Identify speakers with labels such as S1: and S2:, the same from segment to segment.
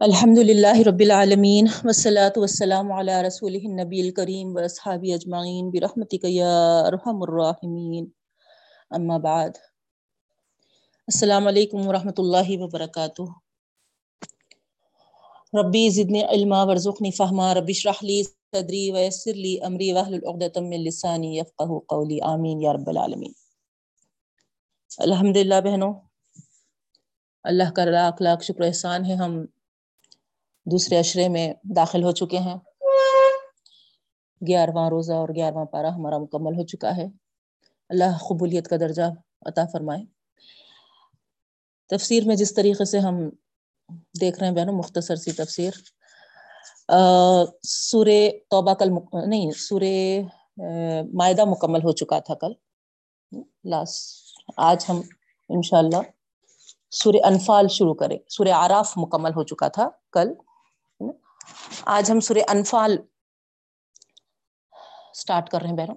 S1: الحمد للہ رب العالمین وسلاۃ والسلام علی رسول النبی الکریم و اصحابی اجمعین برحمتک یا ارحم الراحمین. اما بعد، السلام علیکم ورحمۃ اللہ وبرکاتہ. ربی زدنی علما، ورزقنی فہما رب اشرح لی صدری ویسر لی امری واحلل عقدۃ من لسانی یفقهوا قولی. آمین یا رب العالمین. الحمدللہ بہنوں، اللہ کا لاکھ لاکھ شکر احسان ہے، ہم دوسرے اشرے میں داخل ہو چکے ہیں۔ گیارہواں روزہ اور گیارہواں پارہ ہمارا مکمل ہو چکا ہے۔ اللہ قبولیت کا درجہ عطا فرمائے۔ تفسیر میں جس طریقے سے ہم دیکھ رہے ہیں بہنوں، مختصر سی تفسیر۔ سورہ توبہ کل مک... نہیں، سورہ معدہ مکمل ہو چکا تھا کل۔ لاسٹ آج ہم انشاءاللہ سورہ انفال شروع کریں۔ سورہ آراف مکمل ہو چکا تھا کل۔ آج ہم سورہ انفال سٹارٹ کر رہے ہیں بہنوں۔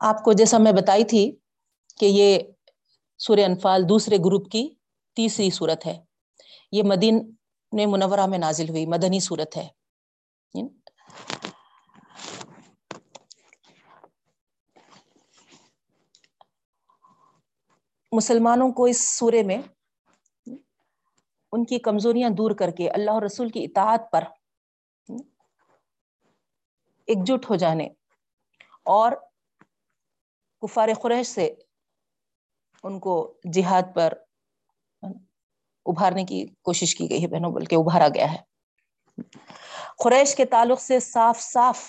S1: آپ کو جیسا میں بتائی تھی کہ یہ سورہ انفال دوسرے گروپ کی تیسری صورت ہے۔ یہ مدین نے منورہ میں نازل ہوئی، مدنی صورت ہے۔ مسلمانوں کو اس سورے میں ان کی کمزوریاں دور کر کے اللہ اور رسول کی اطاعت پر ایکجٹ ہو جانے اور کفار قریش سے ان کو جہاد پر ابھارنے کی کوشش کی گئی ہے بہنوں، بلکہ ابھارا گیا ہے۔ قریش کے تعلق سے صاف صاف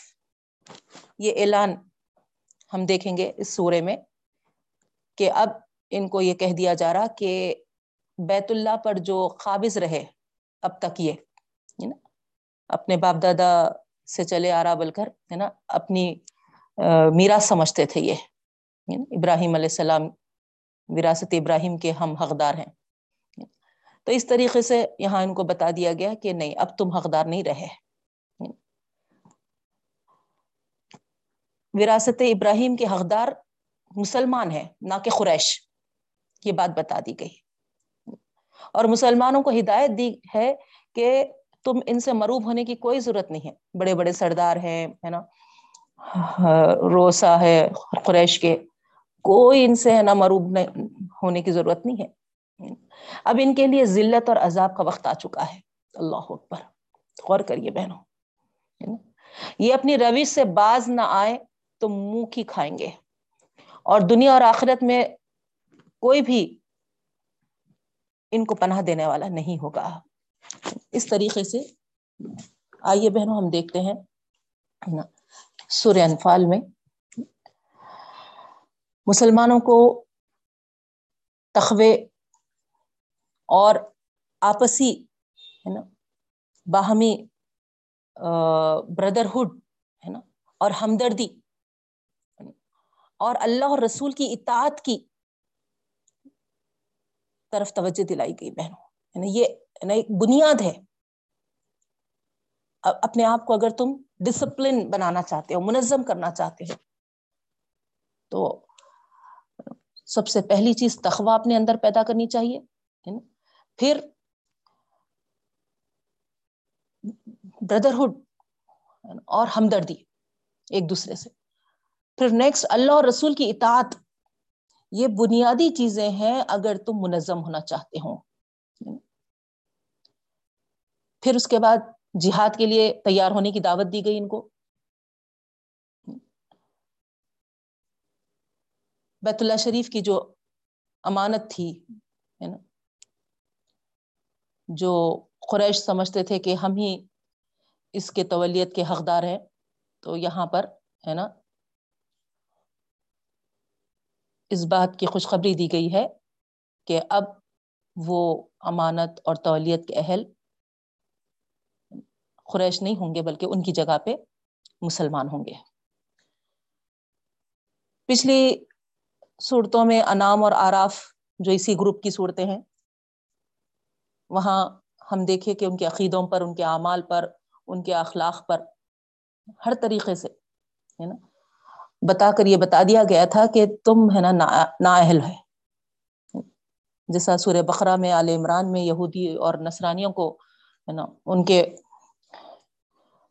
S1: یہ اعلان ہم دیکھیں گے اس سورے میں کہ اب ان کو یہ کہہ دیا جا رہا کہ بیت اللہ پر جو قابض رہے، اب تک یہ نا؟ اپنے باپ دادا سے چلے آ رہا بل کر، ہے نا؟ اپنی میرا سمجھتے تھے یہ ابراہیم علیہ السلام، وراثت ابراہیم کے ہم حقدار ہیں۔ تو اس طریقے سے یہاں ان کو بتا دیا گیا کہ نہیں، اب تم حقدار نہیں رہے۔ وراثت ابراہیم کے حقدار مسلمان ہیں، نہ کہ قریش، یہ بات بتا دی گئی۔ اور مسلمانوں کو ہدایت دی ہے کہ تم ان سے مروب ہونے کی کوئی ضرورت نہیں ہے۔ بڑے بڑے سردار ہیں، ہے نا؟ روسا ہے قریش کے۔ کوئی ان سے ہے نا مروب ہونے کی ضرورت نہیں ہے۔ اب ان کے لیے ذلت اور عذاب کا وقت آ چکا ہے۔ اللہ اکبر۔ غور کریے بہنوں یہ اپنی روش سے باز نہ آئے تو منہ کی کھائیں گے۔ اور دنیا اور آخرت میں کوئی بھی ان کو پناہ دینے والا نہیں ہوگا۔ اس طریقے سے آئیے بہنوں، ہم دیکھتے ہیں سورہ انفال میں مسلمانوں کو تخوے اور آپسی، ہے نا، باہمی بردرہڈ ہے نا، اور ہمدردی اور اللہ اور رسول کی اطاعت کی طرف توجہ دلائی گئی بہنوں۔ یعنی یہ ایک بنیاد ہے۔ اپنے آپ کو اگر تم ڈسپلن بنانا چاہتے ہو، منظم کرنا چاہتے ہو، تو سب سے پہلی چیز تخوا اپنے اندر پیدا کرنی چاہیے پھر بردرہڈ اور ہمدردی ایک دوسرے سے۔ پھر نیکسٹ اللہ اور رسول کی اطاعت۔ یہ بنیادی چیزیں ہیں اگر تم منظم ہونا چاہتے ہو۔ پھر اس کے بعد جہاد کے لیے تیار ہونے کی دعوت دی گئی ان کو۔ بیت اللہ شریف کی جو امانت تھی، ہے نا، جو قریش سمجھتے تھے کہ ہم ہی اس کے تولیت کے حقدار ہیں، تو یہاں پر، ہے نا اس بات کی خوشخبری دی گئی ہے کہ اب وہ امانت اور تولیت کے اہل قریش نہیں ہوں گے بلکہ ان کی جگہ پہ مسلمان ہوں گے۔ پچھلی صورتوں میں انعام اور آراف جو اسی گروپ کی صورتیں ہیں، وہاں ہم دیکھے کہ ان کے عقیدوں پر، ان کے اعمال پر، ان کے اخلاق پر ہر طریقے سے، ہے نا بتا کر یہ بتا دیا گیا تھا کہ تم ہے نا نا اہل ہے۔ جیسا سورہ بقرہ میں عال عمران میں یہودی اور نصرانیوں کو ہے نا ان کے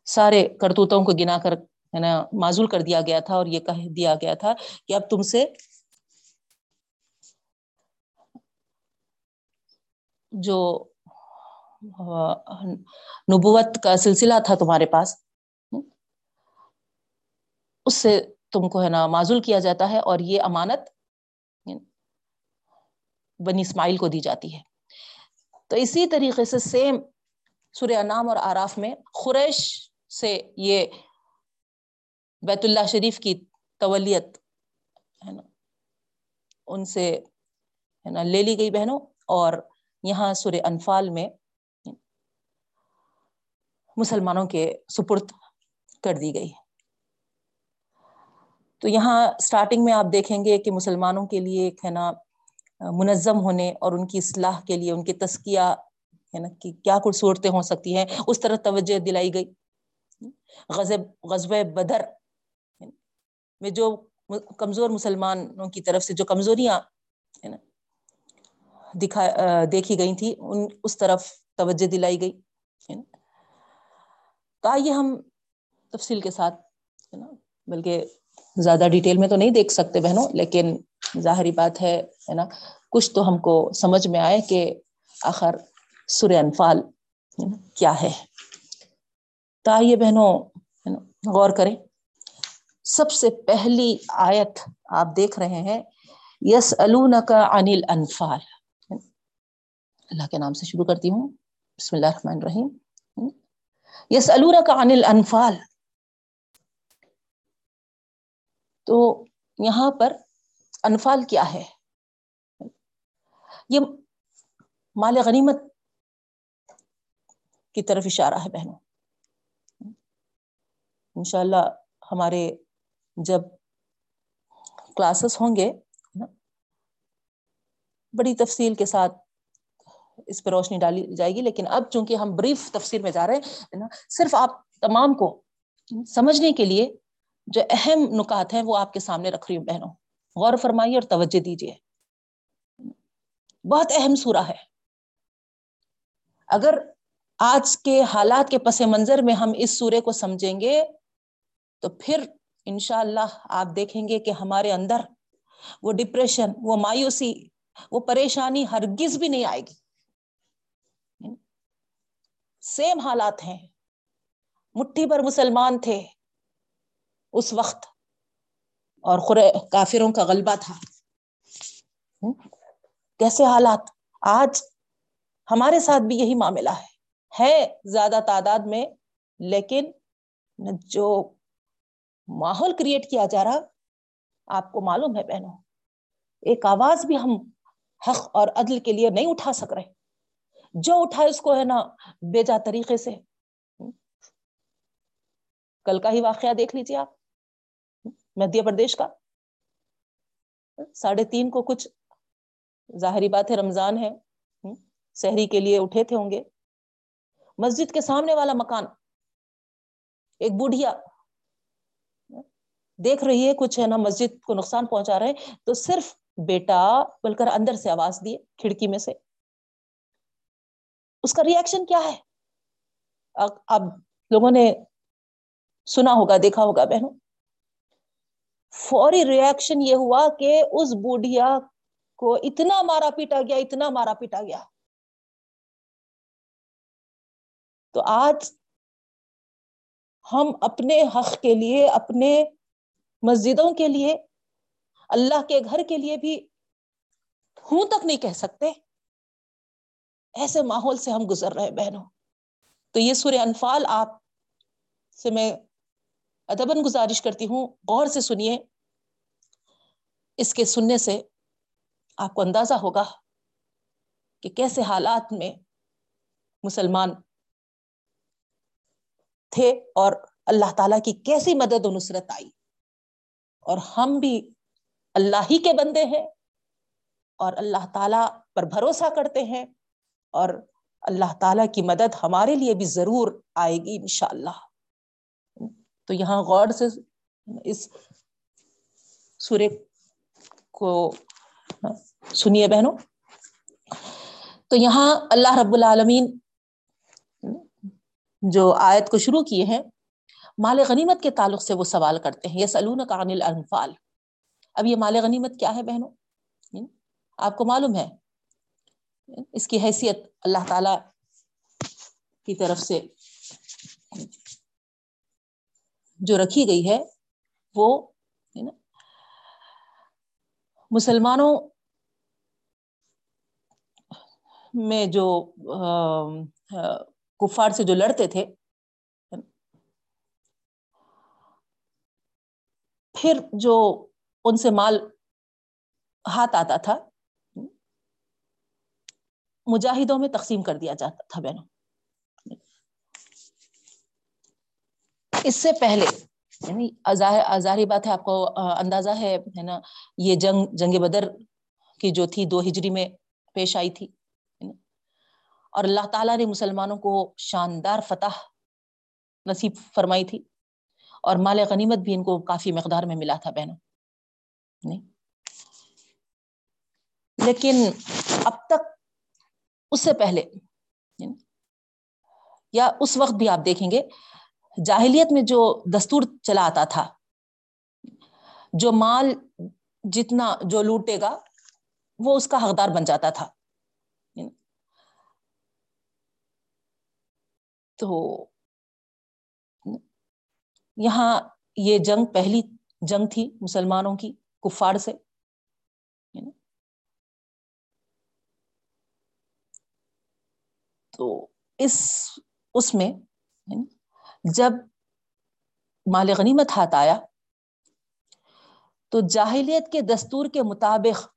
S1: سارے کرتوتوں کو گنا کر ہے نا معذول کر دیا گیا تھا اور یہ کہہ دیا گیا تھا کہ اب تم سے جو نبوت کا سلسلہ تھا تمہارے پاس، اس سے تم کو ہے نا معذول کیا جاتا ہے اور یہ امانت بنی اسماعیل کو دی جاتی ہے۔ تو اسی طریقے سے سیم سورہ نام اور آراف میں خریش سے یہ بیت اللہ شریف کی تولیت ہے نا، ان سے ہے نا لے لی گئی بہنوں اور یہاں سور انفال میں مسلمانوں کے سپرد کر دی گئی۔ تو یہاں اسٹارٹنگ میں آپ دیکھیں گے کہ مسلمانوں کے لیے ایک ہے نا، منظم ہونے اور ان کی اصلاح کے لیے، ان کی تسکیہ ہے نا، کہ کیا کچھ صورتیں ہو سکتی ہیں۔ اس طرح توجہ دلائی گئی۔ غزب غزب بدر میں جو کمزور مسلمانوں کی طرف سے جو کمزوریاں ہے نا، دکھا، دیکھی گئی تھی ان، اس طرف توجہ دلائی گئی ہے نا۔ تو آئیے ہم تفصیل کے ساتھ ہے نا، بلکہ زیادہ ڈیٹیل میں تو نہیں دیکھ سکتے بہنوں، لیکن ظاہری بات ہے نا؟ کچھ تو ہم کو سمجھ میں آئے کہ آخر سر انفال کیا ہے۔ تو آئیے بہنوں غور کریں۔ سب سے پہلی آیت آپ دیکھ رہے ہیں یس کا انل انفال اللہ کے نام سے شروع کرتی ہوں۔ بسم اللہ الرحمن الرحیم۔ یس کا انل انفال تو یہاں پر انفال کیا ہے؟ یہ مال غنیمت کی طرف اشارہ ہے بہنوں۔ انشاءاللہ ہمارے جب کلاسز ہوں گے بڑی تفصیل کے ساتھ اس پہ روشنی ڈالی جائے گی۔ لیکن اب چونکہ ہم بریف تفصیل میں جا رہے ہیں صرف آپ تمام کو سمجھنے کے لیے جو اہم نکات ہیں وہ آپ کے سامنے رکھ رہی ہوں بہنوں۔ غور فرمائیے اور توجہ دیجیے بہت اہم سورہ ہے۔ اگر آج کے حالات کے پس منظر میں ہم اس سورے کو سمجھیں گے، تو پھر انشاءاللہ اللہ آپ دیکھیں گے کہ ہمارے اندر وہ ڈپریشن وہ مایوسی، وہ پریشانی ہرگز بھی نہیں آئے گی۔ سیم حالات ہیں۔ مٹھی پر مسلمان تھے۔ اس وقت اور کافروں کا غلبہ تھا۔ کیسے حالات؟ آج ہمارے ساتھ بھی یہی معاملہ ہے۔ ہے زیادہ تعداد میں، لیکن جو ماحول کریٹ کیا جا رہا، آپ کو معلوم ہے بہنوں، ایک آواز بھی ہم حق اور عدل کے لیے نہیں اٹھا سک رہے۔ جو اٹھائے اس کو ہے نا بیجا طریقے سے۔ کل کا ہی واقعہ دیکھ لیجیے آپ۔ مدھیہ پردیش کا۔ ساڑھے تین کو کچھ ظاہری بات ہے، رمضان ہے۔ شہری کے لیے اٹھے تھے ہوں گے۔ مسجد کے سامنے والا مکان، ایک بوڑھیا، دیکھ رہی ہے، کچھ ہے نا، مسجد کو نقصان پہنچا رہے تو صرف بیٹا بول کر اندر سے آواز دیے کھڑکی میں سے۔ اس کا ریئیکشن کیا ہے؟ اب لوگوں نے سنا ہوگا، دیکھا ہوگا، بہنوں۔ فوری ریئیکشن یہ ہوا کہ اس بوڑھیا کو اتنا مارا پیٹا گیا، اتنا مارا پیٹا گیا۔ تو آج ہم اپنے حق کے لیے، اپنے مسجدوں کے لیے، اللہ کے گھر کے لیے بھی ہوں تک نہیں کہہ سکتے۔ ایسے ماحول سے ہم گزر رہے بہنوں۔ تو یہ سورہ انفال آپ سے میں ادبن گزارش کرتی ہوں، غور سے سنیے۔ اس کے سننے سے آپ کو اندازہ ہوگا کہ کیسے حالات میں مسلمان تھے اور اللہ تعالی کی کیسی مدد و نصرت آئی۔ اور ہم بھی اللہ ہی کے بندے ہیں اور اللہ تعالی پر بھروسہ کرتے ہیں اور اللہ تعالی کی مدد ہمارے لیے بھی ضرور آئے گی انشاءاللہ۔ تو یہاں غور سے اس سورے کو سنیے بہنوں۔ تو یہاں اللہ رب العالمین جو آیت کو شروع کیے ہیں، مال غنیمت کے تعلق سے وہ سوال کرتے ہیں۔ یس عن الانفال۔ اب یہ مال غنیمت کیا ہے بہنوں؟ آپ کو معلوم ہے۔ اس کی حیثیت اللہ تعالی کی طرف سے جو رکھی گئی ہے، وہ مسلمانوں میں جو کفار سے جو لڑتے تھے پھر جو ان سے مال ہاتھ آتا تھا، مجاہدوں میں تقسیم کر دیا جاتا تھا بہنوں اس سے پہلے یعنی ظاہری بات ہے، آپ کو اندازہ ہے نا، یہ جنگ جنگ بدر کی جو تھی، دو ہجری میں پیش آئی تھی اور اللہ تعالیٰ نے مسلمانوں کو شاندار فتح نصیب فرمائی تھی، اور مال غنیمت بھی ان کو کافی مقدار میں ملا تھا، بہنوں۔ لیکن اب تک اس سے پہلے یا اس وقت بھی آپ دیکھیں گے جاہلیت میں جو دستور چلا آتا تھا، جو مال جتنا جو لوٹے گا، وہ اس کا حقدار بن جاتا تھا۔ تو یہاں یہ جنگ پہلی جنگ تھی مسلمانوں کی، کفار سے۔ تو اس اس میں جب مال غنیمت ہاتھ آیا تو جاہلیت کے دستور کے مطابق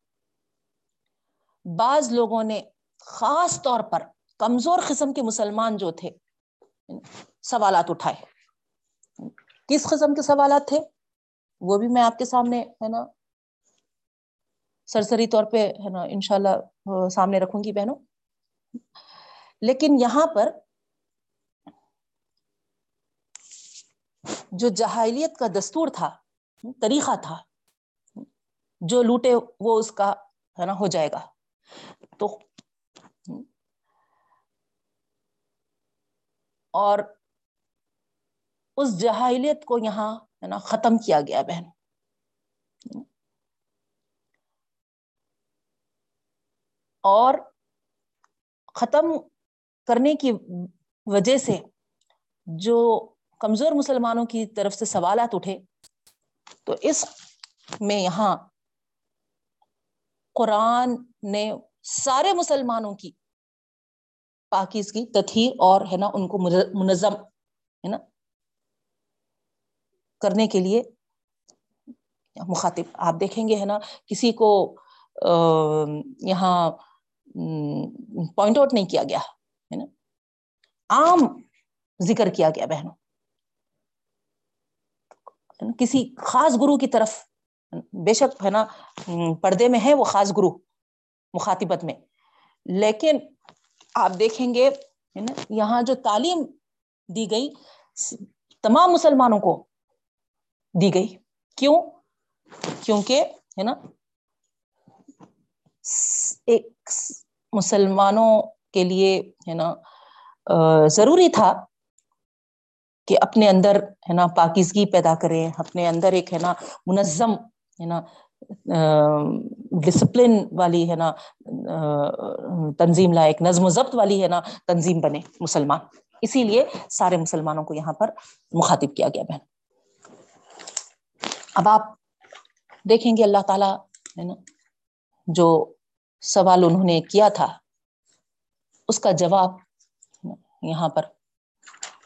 S1: بعض لوگوں نے خاص طور پر کمزور قسم کے مسلمان جو تھے، سوالات اٹھائے۔ کس قسم کے سوالات تھے؟ وہ بھی میں آپ کے سامنے، ہے نا، سرسری طور پہ، ہے نا، انشاءاللہ، سامنے رکھوں گی بہنوں۔ لیکن یہاں پر جو جہائلیت کا دستور تھا، طریقہ تھا، جو لوٹے وہ اس کا ہے نا، ہو جائے گا۔ تو اور اس جہائلیت کو یہاں ہے نا، ختم کیا گیا بہن۔ اور ختم کرنے کی وجہ سے جو کمزور مسلمانوں کی طرف سے سوالات اٹھے تو اس میں یہاں قرآن نے سارے مسلمانوں کی پاکیز کی تطہیر اور ہے نا ان کو منظم ہے نا کرنے کے لیے مخاطب۔ آپ دیکھیں گے ہے نا کسی کو یہاں پوائنٹ آؤٹ نہیں کیا گیا، ہے نا۔ عام ذکر کیا گیا بہنوں۔ کسی خاص گرو کی طرف، بے شک ہے نا پردے میں ہے وہ خاص گرو مخاطبت میں۔ لیکن آپ دیکھیں گے یہاں جو تعلیم دی گئی تمام مسلمانوں کو دی گئی۔ کیوں؟ کیونکہ، ہے نا ایک مسلمانوں کے لیے، ہے نا ضروری تھا کہ اپنے اندر ہے نا پاکیزگی پیدا کریں اپنے اندر ایک ہے نا منظم ہے نا ڈسپلن والی ہے نا تنظیم لائق، نظم و ضبط والی ہے نا تنظیم بنے مسلمان۔ اسی لیے سارے مسلمانوں کو یہاں پر مخاطب کیا گیا بہن۔ اب آپ دیکھیں گے اللہ تعالی ہے نا، جو سوال انہوں نے کیا تھا، اس کا جواب یہاں پر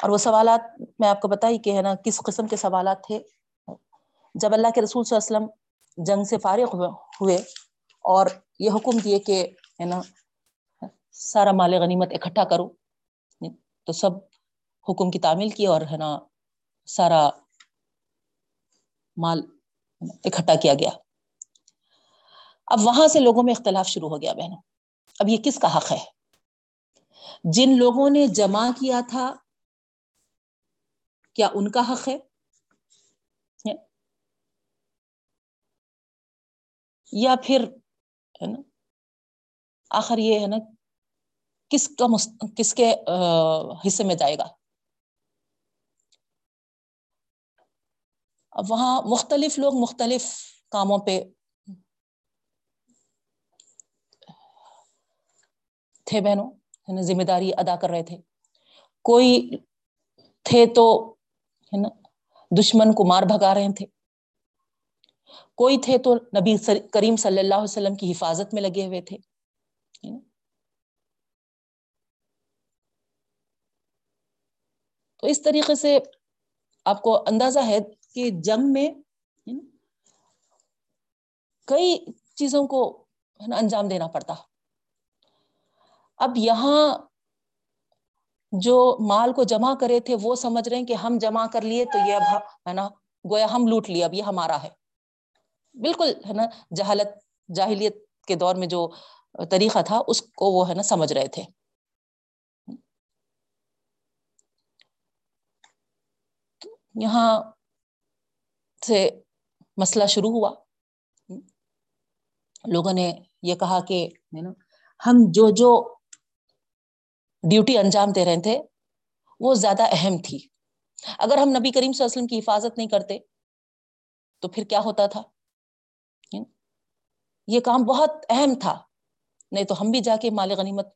S1: اور وہ سوالات میں آپ کو بتائی کہ ہے نا، کس قسم کے سوالات تھے؟ جب اللہ کے رسول صلی اللہ علیہ وسلم جنگ سے فارغ ہوئے اور یہ حکم دیے کہ ہے نا، سارا مال غنیمت اکٹھا کرو، تو سب حکم کی تعمیل کی اور ہے نا، سارا مال اکٹھا کیا گیا۔ اب وہاں سے لوگوں میں اختلاف شروع ہو گیا بہنوں۔ اب یہ کس کا حق ہے؟ جن لوگوں نے جمع کیا تھا کیا ان کا حق ہے؟ یا پھر، ہے نا، آخر یہ ہے نا، کس کا کس کے حصے میں جائے گا؟ اب وہاں مختلف لوگ مختلف کاموں پہ تھے بہنوں ذمہ داری ادا کر رہے تھے۔ کوئی تھے تو ہے نا؟ دشمن کو مار بھگا رہے تھے۔ کوئی تھے تو نبی کریم صلی اللہ علیہ وسلم کی حفاظت میں لگے ہوئے تھے۔ تو اس طریقے سے آپ کو اندازہ ہے کہ جنگ میں کئی چیزوں کو انجام دینا پڑتا۔ اب یہاں جو مال کو جمع کرے تھے وہ سمجھ رہے ہیں کہ ہم جمع کر لیے تو یہ اب ہے نا، گویا ہم لوٹ لیے، اب یہ ہمارا ہے۔ بالکل، ہے نا، جہالت، جاہلیت کے دور میں جو طریقہ تھا، اس کو وہ، ہے نا، سمجھ رہے تھے۔ یہاں سے مسئلہ شروع ہوا۔ لوگوں نے یہ کہا کہ ہم جو جو ڈیوٹی انجام دے رہے تھے، وہ زیادہ اہم تھی۔ اگر ہم نبی کریم صلی اللہ علیہ وسلم کی حفاظت نہیں کرتے، تو پھر کیا ہوتا تھا؟ یعنی یہ کام بہت اہم تھا۔ نہیں تو ہم بھی جا کے مال غنیمت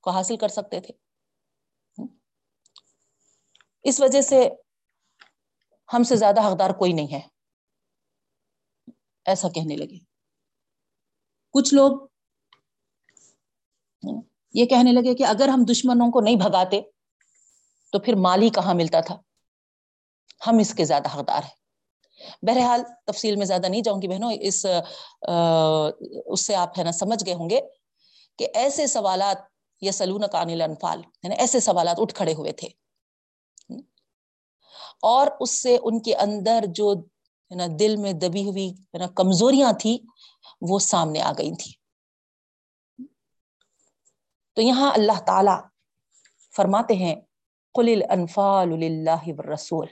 S1: کو حاصل کر سکتے تھے۔ اس وجہ سے ہم سے زیادہ حقدار کوئی نہیں ہے۔ ایسا کہنے لگے۔ کچھ لوگ یہ کہنے لگے کہ اگر ہم دشمنوں کو نہیں بھگاتے، تو پھر مالی کہاں ملتا تھا؟ ہم اس کے زیادہ حقدار ہیں۔ بہرحال تفصیل میں زیادہ نہیں جاؤں گی بہنوں، اس اس سے آپ ہے نا سمجھ گئے ہوں گے کہ ایسے سوالات یا سلون کانل انفال ہے یعنی ایسے سوالات اٹھ کھڑے ہوئے تھے۔ اور اس سے ان کے اندر جو ہے نا دل میں دبی ہوئی، ہے نا کمزوریاں تھی وہ سامنے آ گئی تھی تو یہاں اللہ تعالی فرماتے ہیں، قل الانفال للہ والرسول۔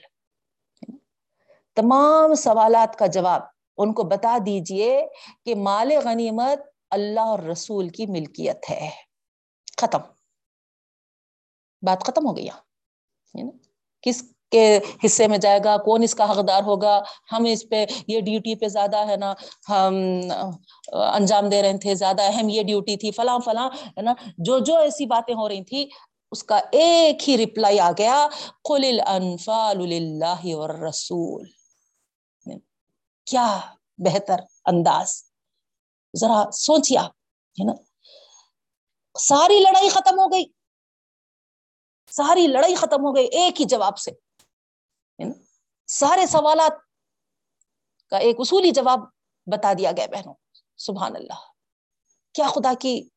S1: تمام سوالات کا جواب ان کو بتا دیجیے کہ مال غنیمت اللہ اور رسول کی ملکیت ہے۔ ختم۔ بات ختم ہو گئی یعنی کس کے حصے میں جائے گا، کون اس کا حقدار ہوگا؟ ہم اس پہ، یہ ڈیوٹی پہ زیادہ ہے نا، ہم انجام دے رہے تھے، زیادہ اہم یہ ڈیوٹی تھی، فلاں فلاں، ہے نا، جو جو ایسی باتیں ہو رہی تھی، اس کا ایک ہی ریپلائی آ گیا، قل الانفال للہ والرسول۔ کیا بہتر انداز۔ ذرا سوچیا ہے نا، ساری لڑائی ختم ہو گئی۔ ساری لڑائی ختم ہو گئی، ایک ہی جواب سے۔ سارے سوالات کا ایک اصولی جواب بتا دیا گیا بہنوں، سبحان اللہ۔ کیا خدا کی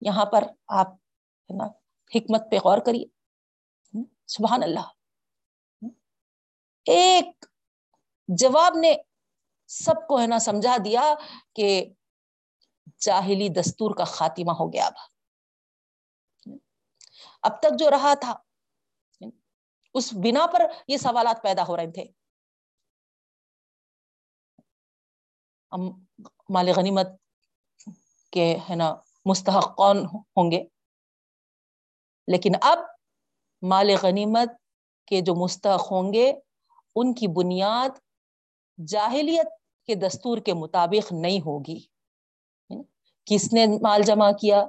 S1: یہاں پر آپ ہے نا حکمت پہ غور کریے؟ سبحان اللہ۔ ایک جواب نے سب کو ہے نا سمجھا دیا کہ جاہلی دستور کا خاتمہ ہو گیا اب۔ اب تک جو رہا تھا اس بنا پر یہ سوالات پیدا ہو رہے تھے۔ مال غنیمت کے ہے نا مستحق کون ہوں گے۔ لیکن اب مال غنیمت کے جو مستحق ہوں گے، ان کی بنیاد جاہلیت کے دستور کے مطابق نہیں ہوگی۔ کس نے مال جمع کیا؟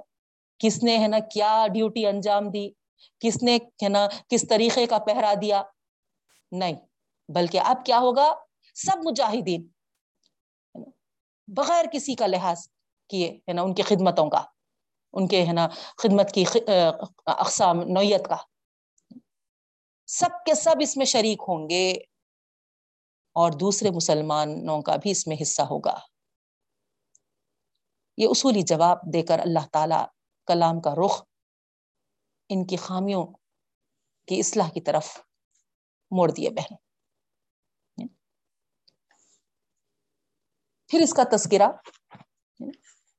S1: کس نے ہے نا کیا ڈیوٹی انجام دی؟ کس نے ہے نا، کس طریقے کا پہرا دیا؟ نہیں، بلکہ اب کیا ہوگا؟ سب مجاہدین بغیر کسی کا لحاظ کیے، ہے نا، ان کی خدمتوں کا، ان کے ہے نا، خدمت کی اقسام نوعیت کا۔ سب کے سب اس میں شریک ہوں گے، اور دوسرے مسلمانوں کا بھی اس میں حصہ ہوگا۔ یہ اصولی جواب دے کر اللہ تعالی کلام کا رخ ان کی خامیوں کی اصلاح کی طرف موڑ دیے بہن۔ پھر اس کا تذکرہ،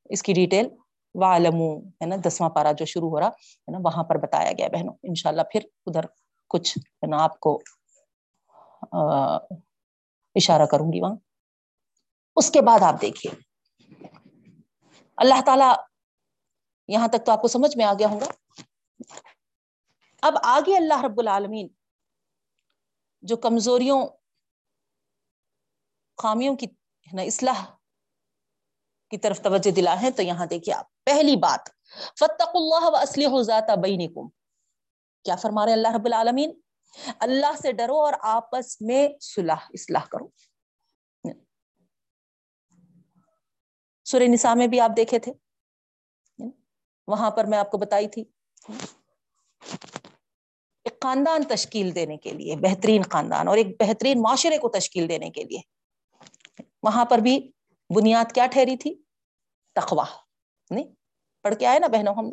S1: اس کی ڈیٹیل والمو ہے نا، دسواں پارا جو شروع ہو رہا، ہے نا، وہاں پر بتایا گیا بہنوں۔ انشاءاللہ پھر ادھر کچھ، ہے نا، آپ کو اشارہ کروں گی وہاں۔ اس کے بعد آپ دیکھیے۔ اللہ تعالی یہاں تک تو آپ کو سمجھ میں آ گیا ہوں گا۔ اب آگے اللہ رب العالمین جو کمزوریوں، خامیوں کی اصلاح کی طرف توجہ دلا ہے، تو یہاں دیکھیے آپ، پہلی بات فتق اللہ و اسلح ذات بینکم کیا فرما رہے اللہ رب العالمین؟ اللہ سے ڈرو اور آپس میں صلح، اصلاح کرو۔ سورہ نساء میں بھی آپ دیکھے تھے۔ وہاں پر میں آپ کو بتائی تھی۔ خاندان تشکیل دینے کے لیے، بہترین خاندان اور ایک بہترین معاشرے کو تشکیل دینے کے لیے۔ وہاں پر بھی بنیاد کیا ٹھہری تھی؟ تخوا نہیں، پڑھ کے آئے نا بہنوں ہم؟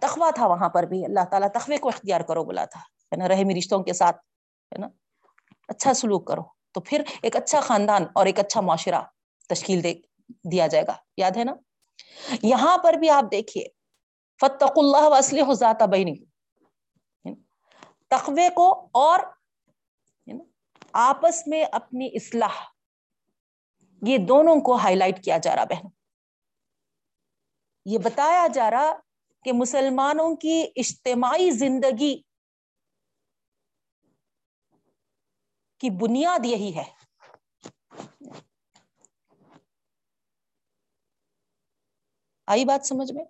S1: تخوا تھا وہاں پر بھی۔ اللہ تعالیٰ تخوے کو اختیار کرو بلا تھا۔ ہے نا، رحمی رشتوں کے ساتھ، ہے نا؟ اچھا سلوک کرو۔ تو پھر ایک اچھا خاندان اور ایک اچھا معاشرہ تشکیل دے، دیا جائے گا۔ یاد ہے نا؟ یہاں پر بھی آپ دیکھیے فتق اللہ وسلح ذات بینی تخوے کو اور آپس میں اپنی اصلاح، یہ دونوں کو ہائی لائٹ کیا جا رہا بہن یہ بتایا جا رہا کہ مسلمانوں کی اجتماعی زندگی کی بنیاد یہی ہے۔ آئی بات سمجھ میں؟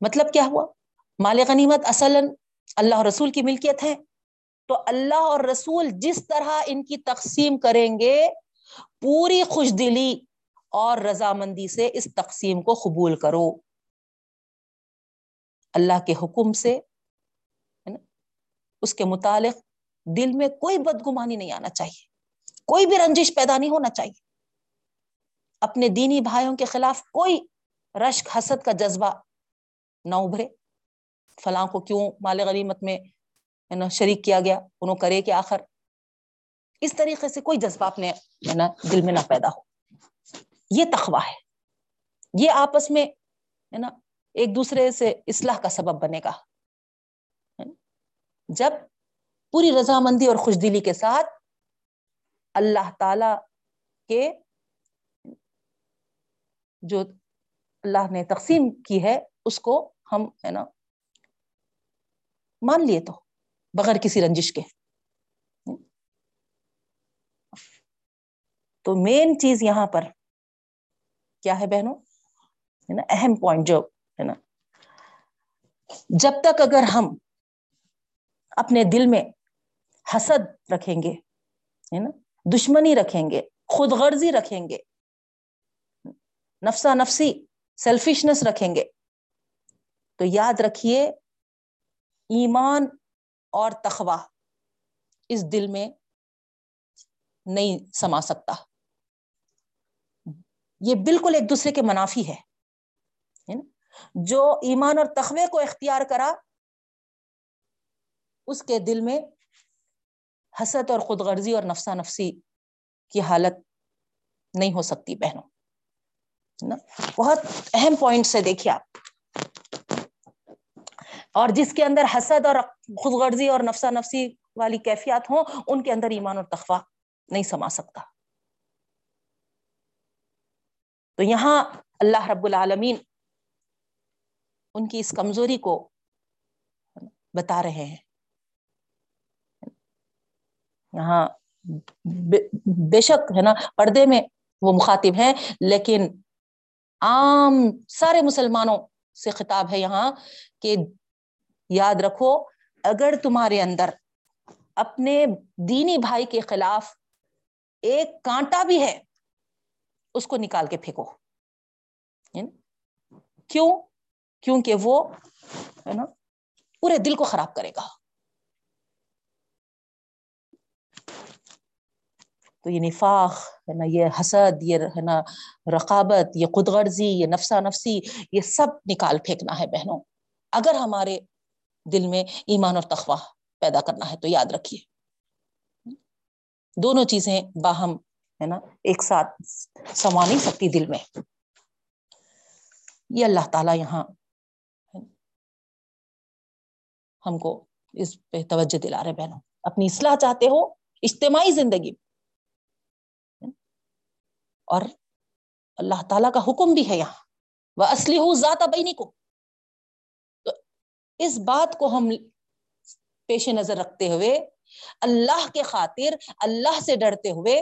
S1: مطلب کیا ہوا؟ مال غنیمت اصل اللہ رسول کی ملکیت ہے۔ تو اللہ اور رسول جس طرح ان کی تقسیم کریں گے، پوری خوش دلی اور رضامندی سے اس تقسیم کو قبول کرو۔ اللہ کے حکم سے اس کے متعلق دل میں کوئی بدگمانی نہیں آنا چاہیے۔ کوئی بھی رنجش پیدا نہیں ہونا چاہیے۔ اپنے دینی بھائیوں کے خلاف کوئی رشک حسد کا جذبہ نہ ابھرے۔ فلاں کو کیوں مال غنیمت میں نا شریک کیا گیا؟ انہوں کرے کہ آخر؟ اس طریقے سے کوئی جذبہ اپنے نا دل میں نہ پیدا ہو۔ یہ تخوا ہے۔ یہ آپس میں ہے نا ایک دوسرے سے اصلاح کا سبب بنے گا۔ جب پوری رضامندی اور خوش دلی کے ساتھ اللہ تعالی کے جو اللہ نے تقسیم کی ہے، اس کو ہم ہے نا مان لیے تو، بغیر کسی رنجش کے۔ تو مین چیز یہاں پر کیا ہے بہنوں؟ ہے نا، اہم پوائنٹ جو، ہے نا۔ جب تک اگر ہم اپنے دل میں حسد رکھیں گے، ہے نا، دشمنی رکھیں گے، خود غرضی رکھیں گے نفسا نفسی سیلفشنس رکھیں گے، تو یاد رکھیے ایمان اور تخوا اس دل میں نہیں سما سکتا۔ یہ بالکل ایک دوسرے کے منافی ہے۔ جو ایمان اور تخوے کو اختیار کرا، اس کے دل میں حسد اور خود غرضی اور نفسا نفسی کی حالت نہیں ہو سکتی، بہنوں۔ بہت اہم پوائنٹ سے دیکھیے آپ۔ اور جس کے اندر حسد اور خود غرضی اور نفسا نفسی والی کیفیات ہوں، ان کے اندر ایمان اور تخوا نہیں سما سکتا۔ تو یہاں اللہ رب العالمین ان کی اس کمزوری کو بتا رہے ہیں۔ یہاں بے شک ہے نا، پردے میں وہ مخاطب ہیں، لیکن عام سارے مسلمانوں سے خطاب ہے یہاں کہ یاد رکھو، اگر تمہارے اندر اپنے دینی بھائی کے خلاف ایک کانٹا بھی ہے، اس کو نکال کے پھینکو۔ یعنی کیوں؟ کیونکہ وہ، ہے نا، پورے دل کو خراب کرے گا۔ تو یہ نفاق، ہے نا، یہ حسد، یہ، ہے نا، رقابت، یہ خود غرضی، یہ نفسا نفسی یہ سب نکال پھینکنا ہے بہنوں۔ اگر ہمارے دل میں ایمان اور تخواہ پیدا کرنا ہے تو یاد رکھیے۔ دونوں چیزیں باہم، ہے نا، ایک ساتھ سما نہیں سکتی دل میں۔ یہ اللہ تعالی یہاں ہم کو اس پہ توجہ دلا رہے بہنوں۔ اپنی اصلاح چاہتے ہو، اجتماعی زندگی۔ اور اللہ تعالیٰ کا حکم بھی ہے یہاں۔ وہ اصلی ہوں ذات بینی کو اس بات کو ہم پیش نظر رکھتے ہوئے، اللہ کے خاطر، اللہ سے ڈرتے ہوئے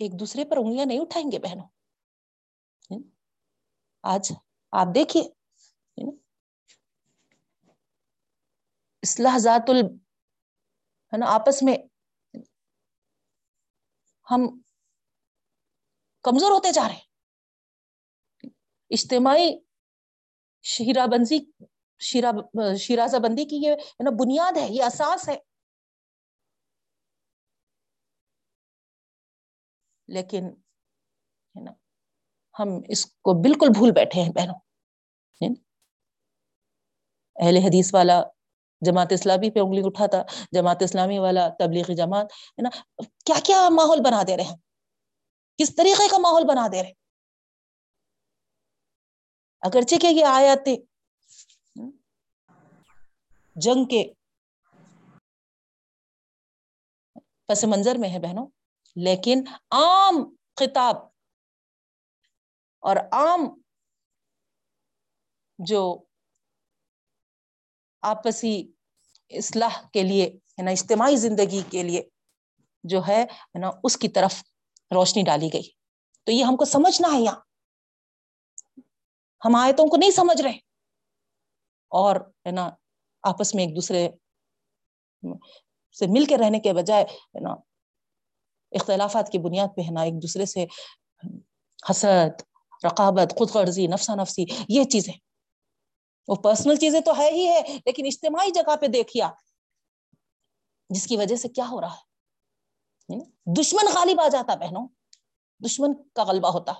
S1: ایک دوسرے پر انگلیاں نہیں اٹھائیں گے بہنوں۔ آج آپ دیکھیے، اصلاح ذات ال، ہے نا، آپس میں ہم کمزور ہوتے جا رہے اجتماعی شیرا بنزی شیرا، شیرازہ بندی کی یہ بنیاد ہے، یہ اساس ہے۔ لیکن، ہے نا، ہم اس کو بالکل بھول بیٹھے ہیں بہنوں۔ اہل حدیث والا جماعت اسلامی پہ انگلی اٹھاتا، جماعت اسلامی والا تبلیغی جماعت، ہے نا، کیا کیا ماحول بنا دے رہے ہیں کس طریقے کا ماحول بنا دے رہے؟ اگرچہ کہ یہ آیاتیں جنگ کے پس منظر میں ہے بہنوں۔ لیکن عام خطاب اور عام جو آپسی اصلاح کے لیے، ہے نا، اجتماعی زندگی کے لیے جو ہے نا، اس کی طرف روشنی ڈالی گئی۔ تو یہ ہم کو سمجھنا ہے یہاں۔ ہم آیتوں کو نہیں سمجھ رہے اور، ہے نا آپس میں ایک دوسرے سے مل کے رہنے کے بجائے ہے نا اختلافات کی بنیاد پہ ہے نا، ایک دوسرے سے حسد رقابت خود غرضی نفسا نفسی یہ چیزیں۔ وہ پرسنل چیزیں تو ہے ہی ہے، لیکن اجتماعی جگہ پہ دیکھیا، جس کی وجہ سے کیا ہو رہا ہے؟ دشمن غالب آ جاتا بہنوں، دشمن کا غلبہ ہوتا۔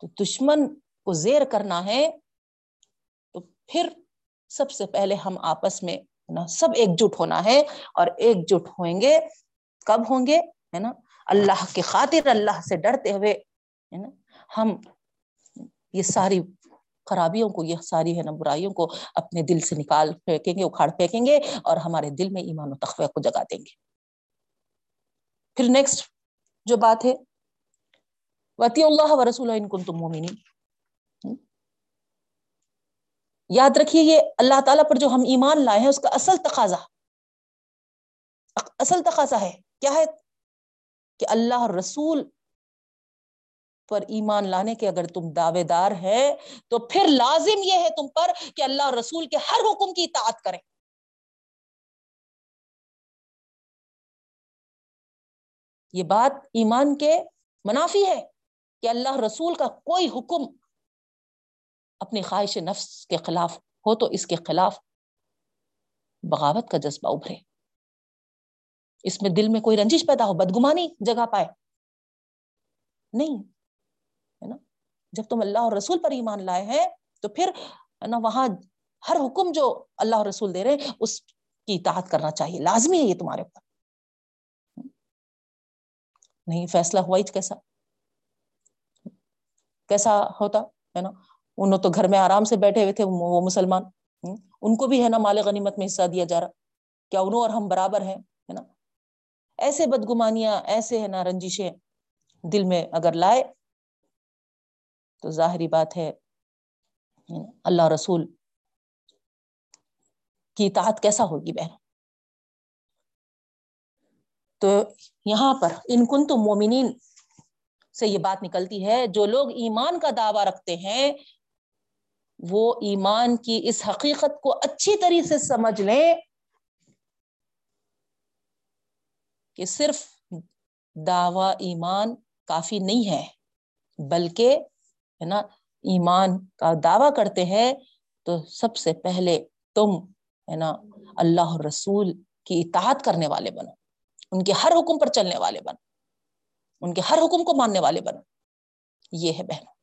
S1: تو دشمن کو زیر کرنا ہے پھر سب سے پہلے ہم آپس میں نا، سب ایک جٹ ہونا ہے اور ایک جٹ ہوئیں گے، کب ہوں گے؟ ہے نا، اللہ کے خاطر، اللہ سے ڈرتے ہوئے، ہے نا، ہم یہ ساری خرابیوں کو، یہ ساری ہے نا برائیوں کو اپنے دل سے نکال پھینکیں گے، اکھاڑ پھینکیں گے اور ہمارے دل میں ایمان و تخوہ کو جگا دیں گے۔ پھر نیکسٹ جو بات ہے وتی اللہ و رسول ان کن تم مومنی یاد رکھیے یہ اللہ تعالیٰ پر جو ہم ایمان لائے ہیں، اس کا اصل تقاضا اصل تقاضا ہے۔ کیا ہے؟ کہ اللہ رسول پر ایمان لانے کے اگر تم دعوے دار ہے تو پھر لازم یہ ہے تم پر کہ اللہ رسول کے ہر حکم کی اطاعت کریں۔ یہ بات ایمان کے منافی ہے کہ اللہ رسول کا کوئی حکم اپنی خواہش نفس کے خلاف ہو تو اس کے خلاف بغاوت کا جذبہ ابھرے۔ اس میں دل میں کوئی رنجش پیدا ہو، بدگمانی جگہ پائے۔ نہیں، ہے نا؟ جب تم اللہ اور رسول پر ایمان لائے ہیں، تو پھر، ہے نا، وہاں ہر حکم جو اللہ اور رسول دے رہے اس کی اطاعت کرنا چاہیے۔ لازمی ہے یہ تمہارے اوپر۔ نہیں، فیصلہ ہوا ہی کیسا؟ کیسا ہوتا، ہے نا؟ انہوں تو گھر میں آرام سے بیٹھے ہوئے تھے، وہ مسلمان۔ ان کو بھی ہے نا مال غنیمت میں حصہ دیا جا رہا۔ کیا انہوں اور ہم برابر ہیں، ہے نا؟ ایسے بدگمانیاں، ایسے ہے نا رنجشیں دل میں اگر لائے تو ظاہری بات ہے اللہ رسول کی اطاعت کیسا ہوگی بہن؟ تو یہاں پر ان کن تو مومنین سے یہ بات نکلتی ہے، جو لوگ ایمان کا دعویٰ رکھتے ہیں وہ ایمان کی اس حقیقت کو اچھی طریقے سے سمجھ لیں کہ صرف دعوی ایمان کافی نہیں ہے، بلکہ ہے نا، ایمان کا دعوی کرتے ہیں۔ تو سب سے پہلے تم ہے نا اللہ رسول کی اطاعت کرنے والے بنو، ان کے ہر حکم پر چلنے والے بنو، ان کے ہر حکم کو ماننے والے بنو۔ یہ ہے بہن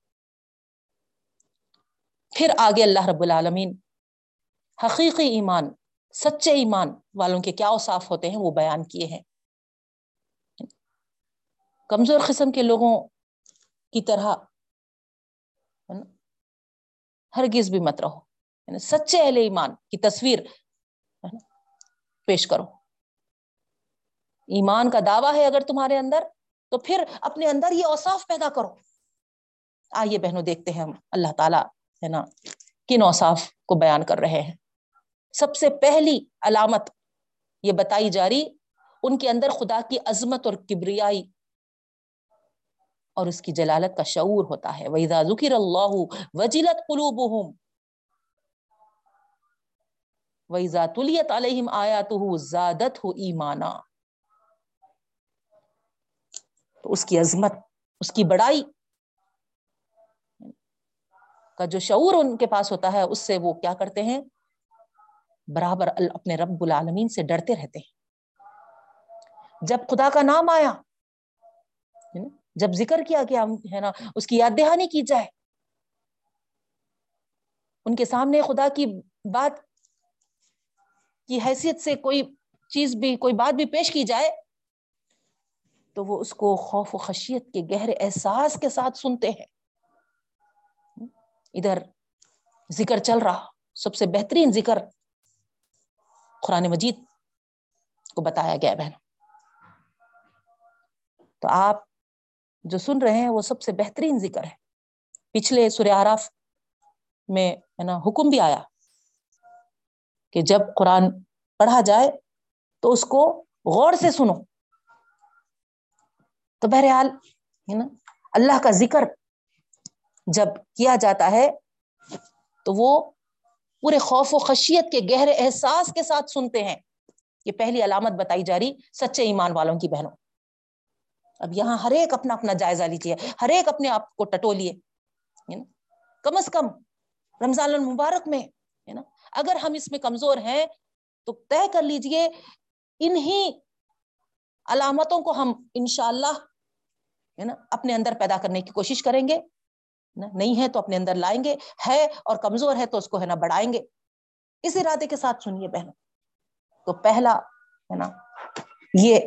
S1: پھر آگے اللہ رب العالمین، حقیقی ایمان، سچے ایمان والوں کے کیا اوصاف ہوتے ہیں وہ بیان کیے ہیں۔ کمزور قسم کے لوگوں کی طرح ہرگز بھی مت رہو۔ یعنی سچے اہل ایمان کی تصویر پیش کرو۔ ایمان کا دعویٰ ہے اگر تمہارے اندر، تو پھر اپنے اندر یہ اوصاف پیدا کرو۔ آئیے بہنوں، دیکھتے ہیں ہم اللہ تعالیٰ ہے نا کن اوصاف کو بیان کر رہے ہیں۔ سب سے پہلی علامت یہ بتائی جا رہی، ان کے اندر خدا کی عظمت اور کبریائی اور اس کی جلالت کا شعور ہوتا ہے۔ وَإِذَا ذُكِرَ اللَّهُ وَجِلَتْ قُلُوبُهُمْ وَإِذَا تُلِيَتْ عَلَيْهِمْ آيَاتُهُ زَادَتْهُ ایمانا تو اس کی عظمت، اس کی بڑائی کا جو شعور ان کے پاس ہوتا ہے، اس سے وہ کیا کرتے ہیں؟ برابر اپنے رب العالمین سے ڈرتے رہتے ہیں۔ جب خدا کا نام آیا جب ذکر کیا گیا ہے نا، اس کی یاد دہانی کی جائے، ان کے سامنے خدا کی بات، کی حیثیت سے کوئی چیز بھی، کوئی بات بھی پیش کی جائے، تو وہ اس کو خوف و خشیت کے گہرے احساس کے ساتھ سنتے ہیں۔ ادھر ذکر چل رہا، سب سے بہترین ذکر قرآن مجید کو بتایا گیا بہن۔ تو آپ جو سن رہے ہیں، وہ سب سے بہترین ذکر ہے۔ پچھلے آراف میں ہے نا، حکم بھی آیا کہ جب قرآن پڑھا جائے تو اس کو غور سے سنو۔ تو بہرحال ہے نا، اللہ کا ذکر جب کیا جاتا ہے، تو وہ پورے خوف و خشیت کے گہرے احساس کے ساتھ سنتے ہیں۔ یہ پہلی علامت بتائی جا رہی سچے ایمان والوں کی بہنوں۔ اب یہاں ہر ایک اپنا اپنا جائزہ لیجیے ہر ایک اپنے آپ کو ٹٹو لیے کم از کم رمضان المبارک میں، ہے نا؟ اگر ہم اس میں کمزور ہیں تو طے کر لیجیے، انہی علامتوں کو ہم انشاءاللہ، ہے نا، اپنے اندر پیدا کرنے کی کوشش کریں گے۔ نہیں ہے تو اپنے اندر لائیں گے، ہے اور کمزور ہے تو اس کو ہے نا بڑھائیں گے۔ اس ارادے کے ساتھ سنیے بہنوں۔ تو پہلا ہے نا یہ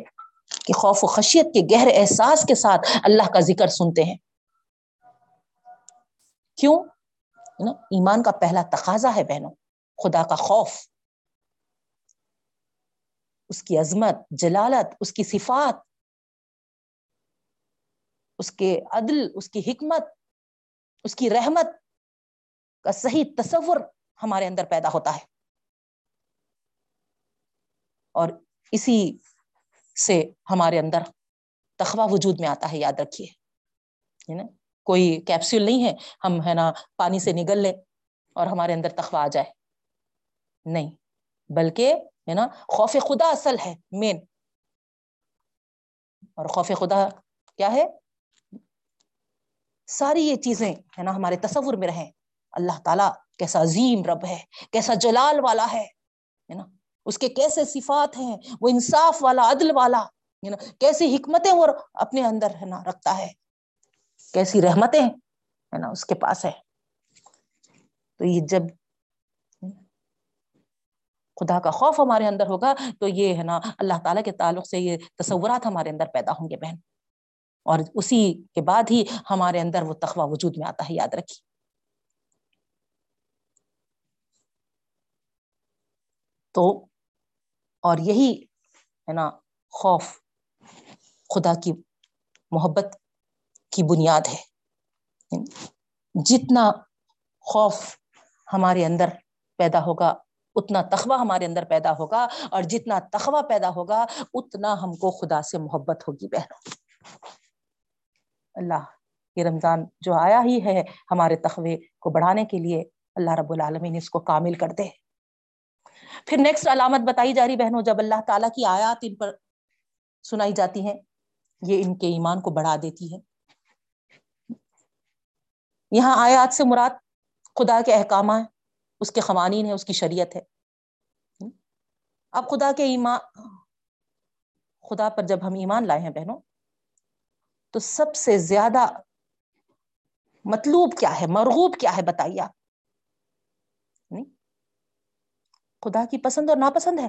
S1: کہ خوف و خشیت کے گہرے احساس کے ساتھ اللہ کا ذکر سنتے ہیں۔ کیوں؟ نا ایمان کا پہلا تقاضا ہے بہنوں، خدا کا خوف۔ اس کی عظمت، جلالت، اس کی صفات، اس کے عدل، اس کی حکمت اس کی رحمت کا صحیح تصور ہمارے اندر پیدا ہوتا ہے۔ اور اسی سے ہمارے اندر تخوا وجود میں آتا ہے، یاد رکھیے۔ نا؟ کوئی کیپسول نہیں ہے، ہم ہے نا پانی سے نگل لیں اور ہمارے اندر تخوا آ جائے۔ نہیں، بلکہ ہے نا خوف خدا اصل ہے مین اور خوف خدا کیا ہے؟ ساری یہ چیزیں ہے نا ہمارے تصور میں رہیں۔ اللہ تعالیٰ کیسا عظیم رب ہے، کیسا جلال والا ہے نا؟ اس کے کیسے صفات ہیں، وہ انصاف والا، عدل والا نا؟ کیسی حکمتیں وہ اپنے اندر ہے نا رکھتا ہے۔ کیسی رحمتیں ہے نا اس کے پاس ہے۔ تو یہ جب خدا کا خوف ہمارے اندر ہوگا تو یہ ہے نا اللہ تعالیٰ کے تعلق سے یہ تصورات ہمارے اندر پیدا ہوں گے بہن۔ اور اسی کے بعد ہی ہمارے اندر وہ تخوہ وجود میں آتا ہے، یاد رکھیے تو اور یہی ہے نا خوف خدا کی محبت کی بنیاد ہے۔ جتنا خوف ہمارے اندر پیدا ہوگا، اتنا تخوہ ہمارے اندر پیدا ہوگا، اور جتنا تخوہ پیدا ہوگا، اتنا ہم کو خدا سے محبت ہوگی، بہنوں۔ اللہ یہ رمضان جو آیا ہی ہے ہمارے تخوے کو بڑھانے کے لیے اللہ رب العالمین اس کو کامل کر دے۔ پھر نیکسٹ علامت بتائی جا رہی بہنوں، جب اللہ تعالیٰ کی آیات ان پر سنائی جاتی ہیں، یہ ان کے ایمان کو بڑھا دیتی ہے یہاں آیات سے مراد خدا کے احکامات اس کے قوانین ہے اس کی شریعت ہے۔ اب خدا کے ایمان، خدا پر جب ہم ایمان لائے ہیں بہنوں تو سب سے زیادہ مطلوب کیا ہے؟ مرغوب کیا ہے؟ بتائیے آپ۔ خدا کی پسند اور ناپسند ہے۔